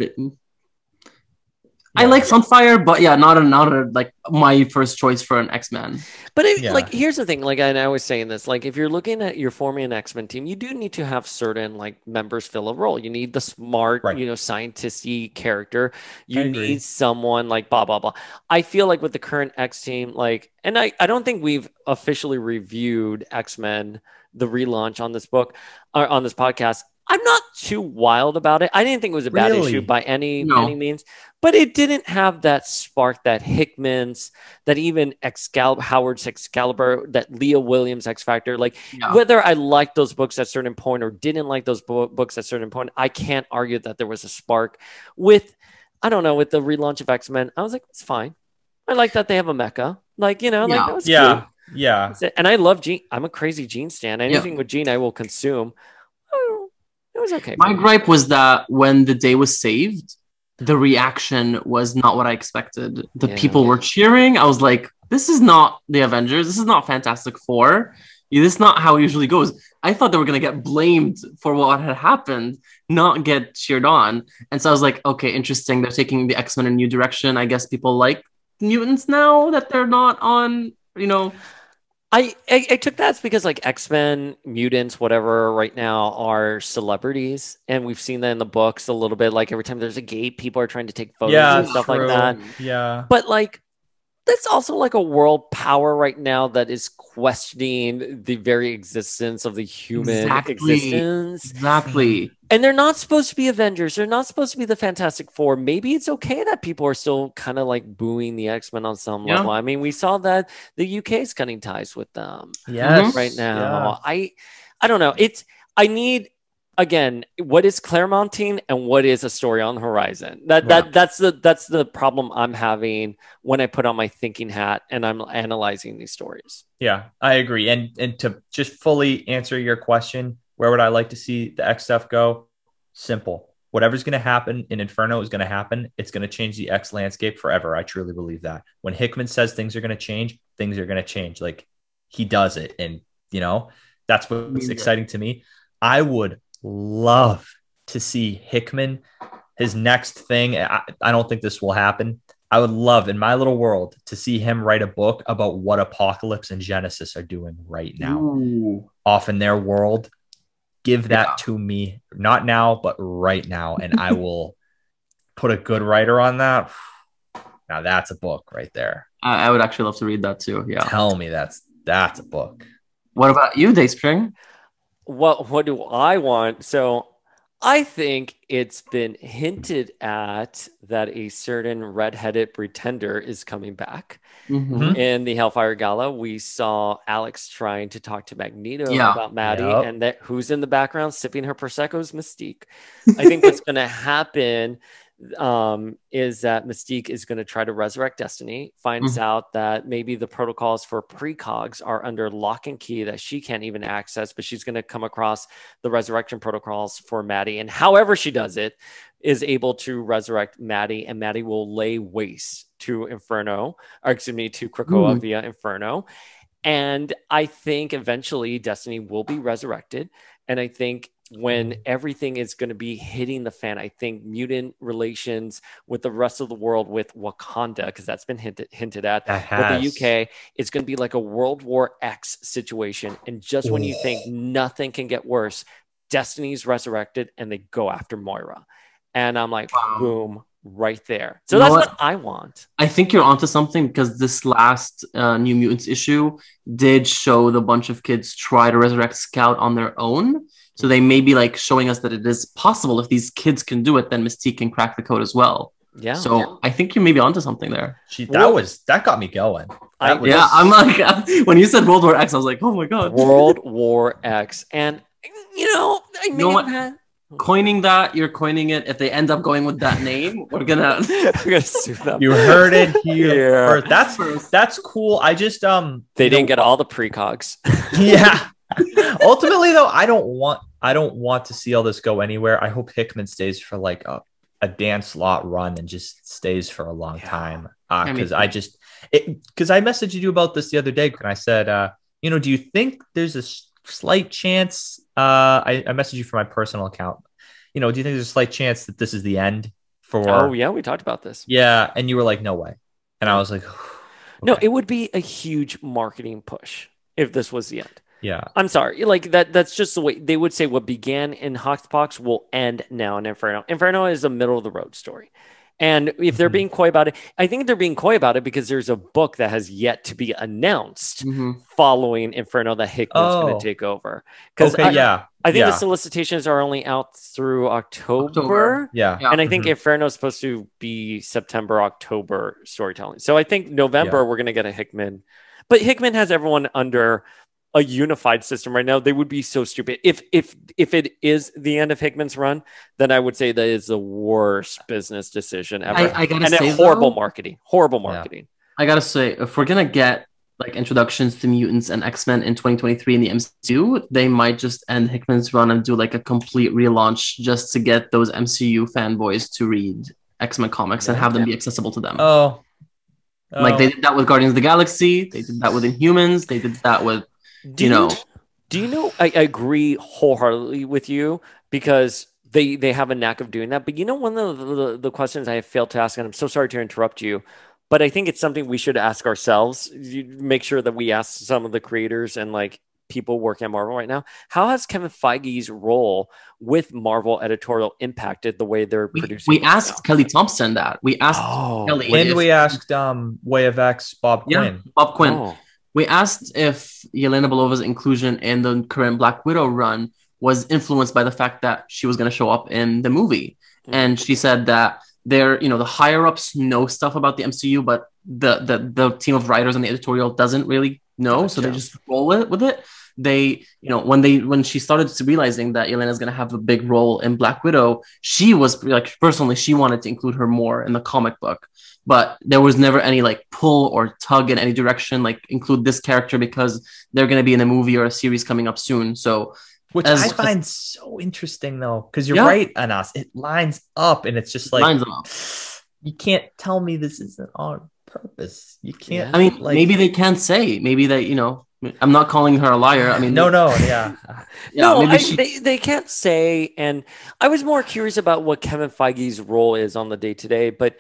Bit... I like Sunfire, but yeah, not a not a like my first choice for an X Man. But it, Yeah. like, here's the thing. Like, and I was saying this. Like, if you're looking at you're forming an X Men team, you do need to have certain like members fill a role. You need the smart, Right. you know, scientisty character. You need someone like blah blah blah. I feel like with the current X team, like, and I I don't think we've officially reviewed X Men the relaunch on this book or on this podcast. I'm not too wild about it. I didn't think it was a bad Really? issue by any No. any means, but it didn't have that spark that Hickman's, that even Excalibur, Howard's Excalibur, that Leah Williams X Factor. Like Yeah. whether I liked those books at a certain point or didn't like those bo- books at a certain point, I can't argue that there was a spark with, I don't know, with the relaunch of X Men. I was like, it's fine. I like that they have a mecha. Like you know, like Yeah. that was yeah, cute. yeah, And I love Jean. I'm a crazy Jean stan. Anything with Jean, I will consume. It was okay. My gripe was that when the day was saved, the reaction was not what I expected. The Yeah. people were cheering. I was like, this is not the Avengers. This is not Fantastic Four. This is not how it usually goes. I thought they were going to get blamed for what had happened, not get cheered on. And so I was like, okay, interesting. They're taking the X Men in a new direction. I guess people like mutants now that they're not on, you know. I, I I took that because like X Men, mutants, whatever, right now are celebrities, and we've seen that in the books a little bit. Like every time there's a gate, people are trying to take photos yeah, and stuff true. like that. Yeah, But like, that's also like a world power right now that is questioning the very existence of the human Exactly. existence. Exactly. And they're not supposed to be Avengers. They're not supposed to be the Fantastic Four. Maybe it's okay that people are still kind of like booing the X Men on some Yeah. level. I mean, we saw that the UK is cutting ties with them yes, right now. yeah. I, I don't know. It's I need again what is Claremonting and what is a story on the horizon. That that that's the that's the problem I'm having when I put on my thinking hat and I'm analyzing these stories. Yeah, I agree. And and to just fully answer your question, where would I like to see the X stuff go? Simple. Whatever's going to happen in Inferno is going to happen. It's going to change the X landscape forever. I truly believe that. When Hickman says things are going to change, things are going to change. Like he does it, and you know that's what's exciting to me. I would love to see Hickman. His next thing. I, I don't think this will happen. I would love in my little world to see him write a book about what Apocalypse and Genesis are doing right now Ooh. off in their world. Give that to me, not now, but right now, and I will put a good writer on that. Now that's a book right there. I, I would actually love to read that too. Yeah. Tell me that's that's a book. What about you, Dayspring? What what do I want? So I think it's been hinted at that a certain redheaded pretender is coming back. Mhm. In the Hellfire Gala, we saw Alex trying to talk to Magneto Yeah. about Maddie, Yep. and that who's in the background sipping her prosecco's Mystique. I think what's going to happen um, is that Mystique is going to try to resurrect Destiny. Finds Mhm. out that maybe the protocols for precogs are under lock and key that she can't even access, but she's going to come across the resurrection protocols for Maddie, and however she does it, is able to resurrect Maddie, and Maddie will lay waste to Inferno, or excuse me, to Krakoa Mm. via Inferno. And I think eventually Destiny will be resurrected. And I think when everything is going to be hitting the fan, I think mutant relations with the rest of the world, with Wakanda, because that's been hinted, hinted at, That with the. UK, it's going to be like a World War X situation. And just when you think nothing can get worse, Destiny's resurrected and they go after Moira. And I'm like, Wow. boom, right there. So You that's what? what I want. I think you're onto something because this last uh, New Mutants issue did show the bunch of kids try to resurrect Scout on their own. So they may be like showing us that it is possible if these kids can do it, then Mystique can crack the code as well. Yeah. So I think you may be onto something there. She, that Well- was that got me going. I- was, Yeah, I'm like when you said World War X, I was like, oh my god. World War X. And you know, I You may know what? had Coining that, you're coining it. If they end up going with that name, we're gonna. I'm gonna sue them. you heard it here. Yeah. That's that's cool. I just um They didn't know, get all the precogs. yeah. Ultimately, though, I don't want I don't want to see all this go anywhere. I hope Hickman stays for like a a Dan Slott run and just stays for a long time. Yeah, me Because too. I just because I messaged you about this the other day, and I said, uh, you know, do you think there's a slight chance? Uh, I, I messaged you from my personal account. You know, do you think there's a slight chance that this is the end for? Oh yeah, we talked about this. Yeah, and you were like, no way, and I was like, No, it would be a huge marketing push if this was the end. Yeah, I'm sorry, like that. That's just the way they would say. What began in HoXPoX will end now in Inferno. Inferno is a middle of the road story, and if they're Mhm. being coy about it, I think they're being coy about it because there's a book that has yet to be announced Mhm. following Inferno that Hickman's going Oh. to take over. Because okay, I, yeah, I think yeah. the solicitations are only out through October. October. yeah, Yeah. And I think Mhm. Inferno is supposed to be September, October storytelling. So I think November Yeah. we're going to get a Hickman, but Hickman has everyone under a unified system right now. They would be so stupid if if if it is the end of Hickman's run. Then I would say that is the worst business decision ever, I, I gotta and say, then horrible though, marketing. Horrible Yeah. marketing. I gotta say, if we're gonna get like introductions to mutants and X Men in 2023 in the MCU, they might just end Hickman's run and do like a complete relaunch just to get those MCU fanboys to read X Men comics and have them be accessible to them. Oh, Like oh. they did that with Guardians of the Galaxy, they did that with Inhumans, they did that with Do you know. Do you know? I, I agree wholeheartedly with you because they they have a knack of doing that. But you know, one of the, the, the questions I have failed to ask, and I'm so sorry to interrupt you, but I think it's something we should ask ourselves. You make sure that we ask some of the creators and like people working at Marvel right now. How has Kevin Feige's role with Marvel editorial impacted the way they're We, producing? we right asked Kelly Thompson that. We asked Oh, Kelly and we asked um Way of X Bob yeah, Quinn. Bob Quinn. oh. We asked if Yelena Belova's inclusion in the current Black Widow run was influenced by the fact that she was going to show up in the movie. Mhm. And she said that they're, you know, the higher ups know stuff about the MCU, but the the, the team of writers on the editorial doesn't really know. So they just roll with, with it. They, you know, when they when she started realizing that Yelena's going to have a big role in Black Widow, she was like personally she wanted to include her more in the comic book but there was never any like pull or tug in any direction like include this character because they're going to be in a movie or a series coming up soon so Which As- I find so interesting though, because you're Yeah. right, Anas. It lines up, and it's just like lines up. you can't tell me this isn't on purpose. You can't. i mean like, maybe they can't say maybe they you know i'm not calling her a liar i mean no, no, yeah, yeah, no, maybe I, she, they, they can't say. And I was more curious about what Kevin Feige's role is on the day today. But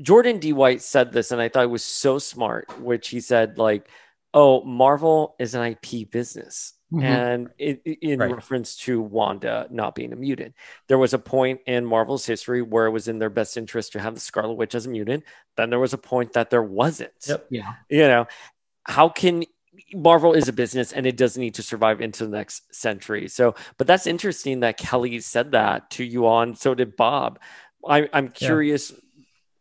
Jordan D. White said this, and I thought it was so smart, which he said, like, oh, Marvel is an IP business. Mhm. And it, it- in Right. reference to Wanda not being a mutant, there was a point in Marvel's history where it was in their best interest to have the Scarlet Witch as a mutant. Then there was a point that there wasn't Yep. yeah you know how can marvel is a business and it does need to survive into the next century so but that's interesting that kelly said that to you on so did bob I, i'm curious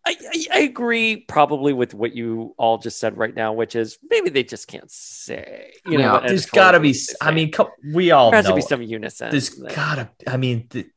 I, I, I agree probably with what you all just said right now which is maybe they just can't say you know Yeah. what there's editorial gotta be. I mean, co- we all there has know. to be some unison There's gotta. I mean, th-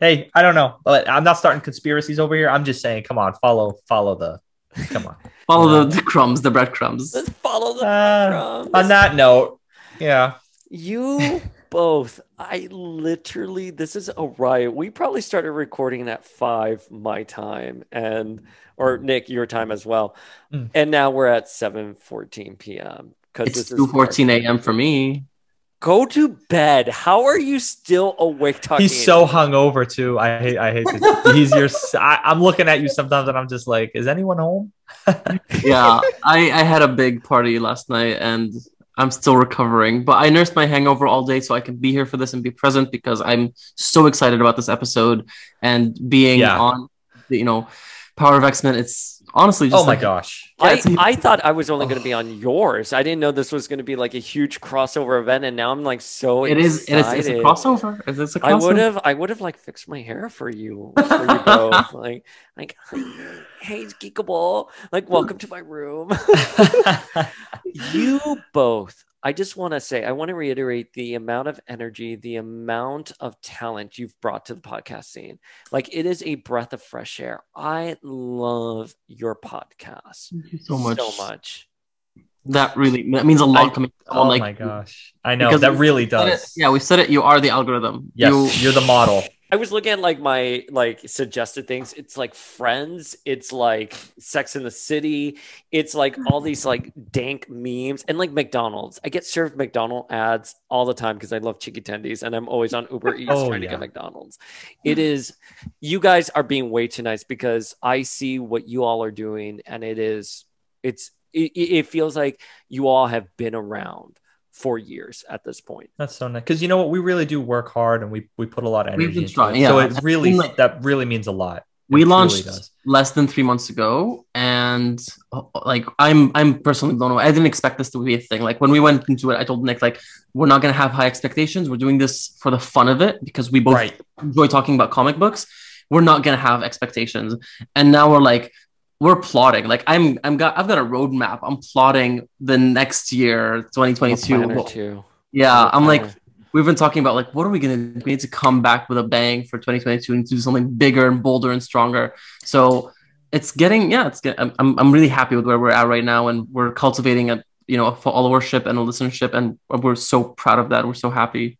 hey, I don't know. But I'm not starting conspiracies over here. I'm just saying, come on, follow, follow the. Come on. follow Yeah. the, the crumbs the breadcrumbs let's follow the Uh, breadcrumbs. on that note, yeah. You both, I literally, this is a riot. We probably started recording at five my time, and or Nick, your time as well. Mm. And now we're at seven fourteen p.m. Because it's this is 2.14 a.m for me Go to bed. How are you still awake talking? He's so hungover too. I hate. I hate. To, he's your. s- I, am looking at you sometimes, and I'm just like, is anyone home? yeah I, I had a big party last night and i'm still recovering but i nursed my hangover all day so i can be here for this and be present because i'm so excited about this episode and being Yeah. on the you know power of x-men it's honestly just Oh my like- gosh. Yeah, I, it's- I thought I was only going to be on yours. I didn't know this was going to be like a huge crossover event, and now I'm like so it is it is it's a excited. crossover it's, it's a crossover I would have, I would have like fixed my hair for you, for you both. Like, like, hey, it's Geekable. Like, welcome to my room. you both. I just want to say, I want to reiterate the amount of energy, the amount of talent you've brought to the podcast scene. Like, it is a breath of fresh air. I love your podcast Thank you so much So much. that really that means a lot I- coming Oh like my gosh. I know that really said it- does. yeah we said it you are the algorithm Yes, you, you, are the model. I was looking at like my like suggested things. It's like Friends. It's like Sex in the City. It's like all these mm-hmm. like dank memes and like McDonald's. I get served McDonald ads all the time because I love chicky tendies and I'm always on Uber Eats Oh, trying to yeah. get McDonald's. Mm-hmm. It is. You guys are being way too nice because I see what you all are doing and it is. It's. It, it feels like you all have been around for years at this point. That's so nice because you know what we really do work hard and we we put a lot of energy. We've energy been into trying, it. So it really like- that really means a lot. we It launched does. less than three months ago and uh, like i'm i'm personally blown away i didn't expect this to be a thing like when we went into it i told nick like we're not going to have high expectations we're doing this for the fun of it because we both Right. enjoy talking about comic books we're not going to have expectations and now we're like we're plotting like i'm i'm got i've got a roadmap i'm plotting the next year 2022 planner Well, too. yeah i'm like we've been talking about like what are we gonna do? We need to come back with a bang for 2022 and do something bigger and bolder and stronger. So it's getting yeah, it's get, I'm I'm I'm really happy with where we're at right now, and we're cultivating a you know a followership and a listenership, and we're so proud of that. We're so happy.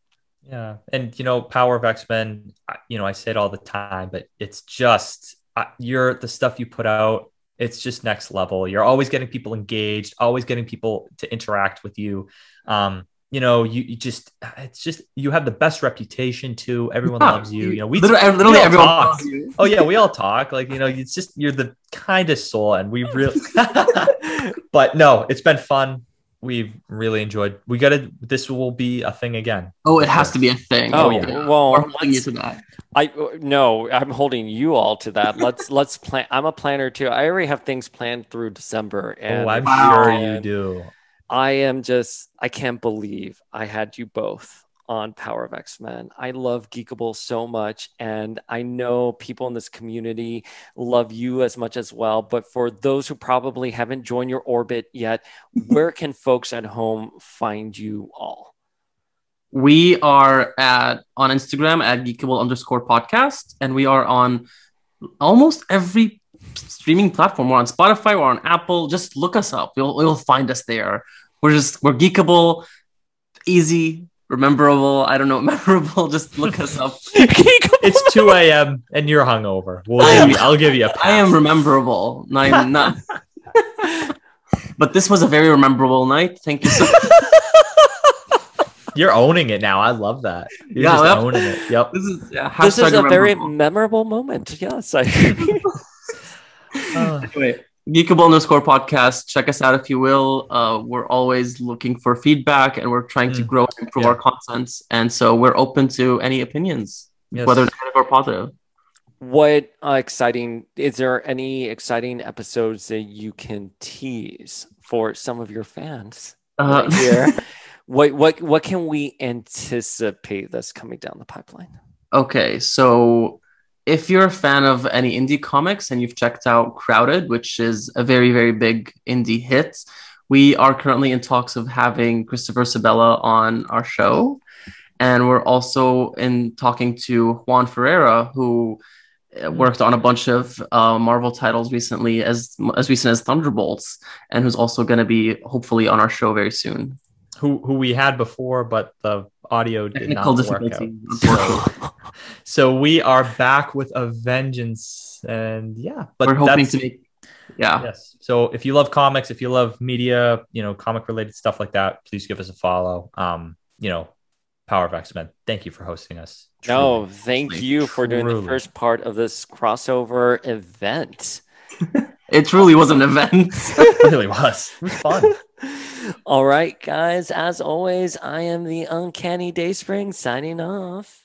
Yeah, and you know, Power of X Men. You know, I say it all the time, but it's just uh, you're the stuff you put out. It's just next level. You're always getting people engaged, always getting people to interact with you. Um, you know, you, you just it's just you have the best reputation too. Everyone Yeah. loves you. You know, we Literally- we literally all everyone talk. loves you. Oh yeah, we all talk. Like you know, it's just you're the kindest soul, and we really. but no, it's been fun. We've really enjoyed. We got to. This will be a thing again. Oh, it has to be a thing. Oh, oh, yeah. well, we're holding you to that. I no, I'm holding you all to that. Let's let's plan. I'm a planner too. I already have things planned through December, and oh, I'm Wow. sure you do. I am just I can't believe I had you both on Power of X Men. I love Geekable so much, and I know people in this community love you as much as well. But for those who probably haven't joined your orbit yet, where can folks at home find you all? We are at on Instagram at geekable underscore podcast, and we are on almost every streaming platform. We're on Spotify, we're on Apple. Just look us up. You'll you'll find us there. We're just we're geekable, easy, rememberable. I don't know, memorable. Just look us up. It's 2 a.m. and you're hungover. We'll I give am- you, I'll give you a pass. I am rememberable. I'm not. but this was a very rememberable night. Thank you so You're owning it now. I love that. You're Yeah, just yep. owning it. Yep. This is yeah, This is hashtag a very memorable moment. Yes, I. Uh, Anyway, Geekable underscore podcast. Check us out if you will. Uh, we're always looking for feedback and we're trying to Mm. grow and improve Yeah. our content. And so we're open to any opinions, Yes. whether negative or positive. What uh, exciting is there any exciting episodes that you can tease for some of your fans Uh, here? what what what can we anticipate that's coming down the pipeline? Okay, so if you're a fan of any indie comics and you've checked out Crowded, which is a very, very big indie hit, we are currently in talks of having Christopher Sebela on our show. And we're also in talking to Juan Ferreyra, who uh, worked on a bunch of uh, Marvel titles recently, as as recent as Thunderbolts, and who's also going to be hopefully on our show very soon. who who we had before, but the audio did Technical not work out. difficulty, unfortunately. So we are back with a vengeance, and yeah, but we're hoping to make, yeah. Yes. So if you love comics, if you love media, you know, comic related stuff like that, please give us a follow. Um, you know, Power of X Men. Thank you for hosting us. No, Truly. thank you for doing the first part of this crossover event. It truly was an event. it really was. It was fun. All right, guys. As always, I am the Uncanny Dayspring signing off.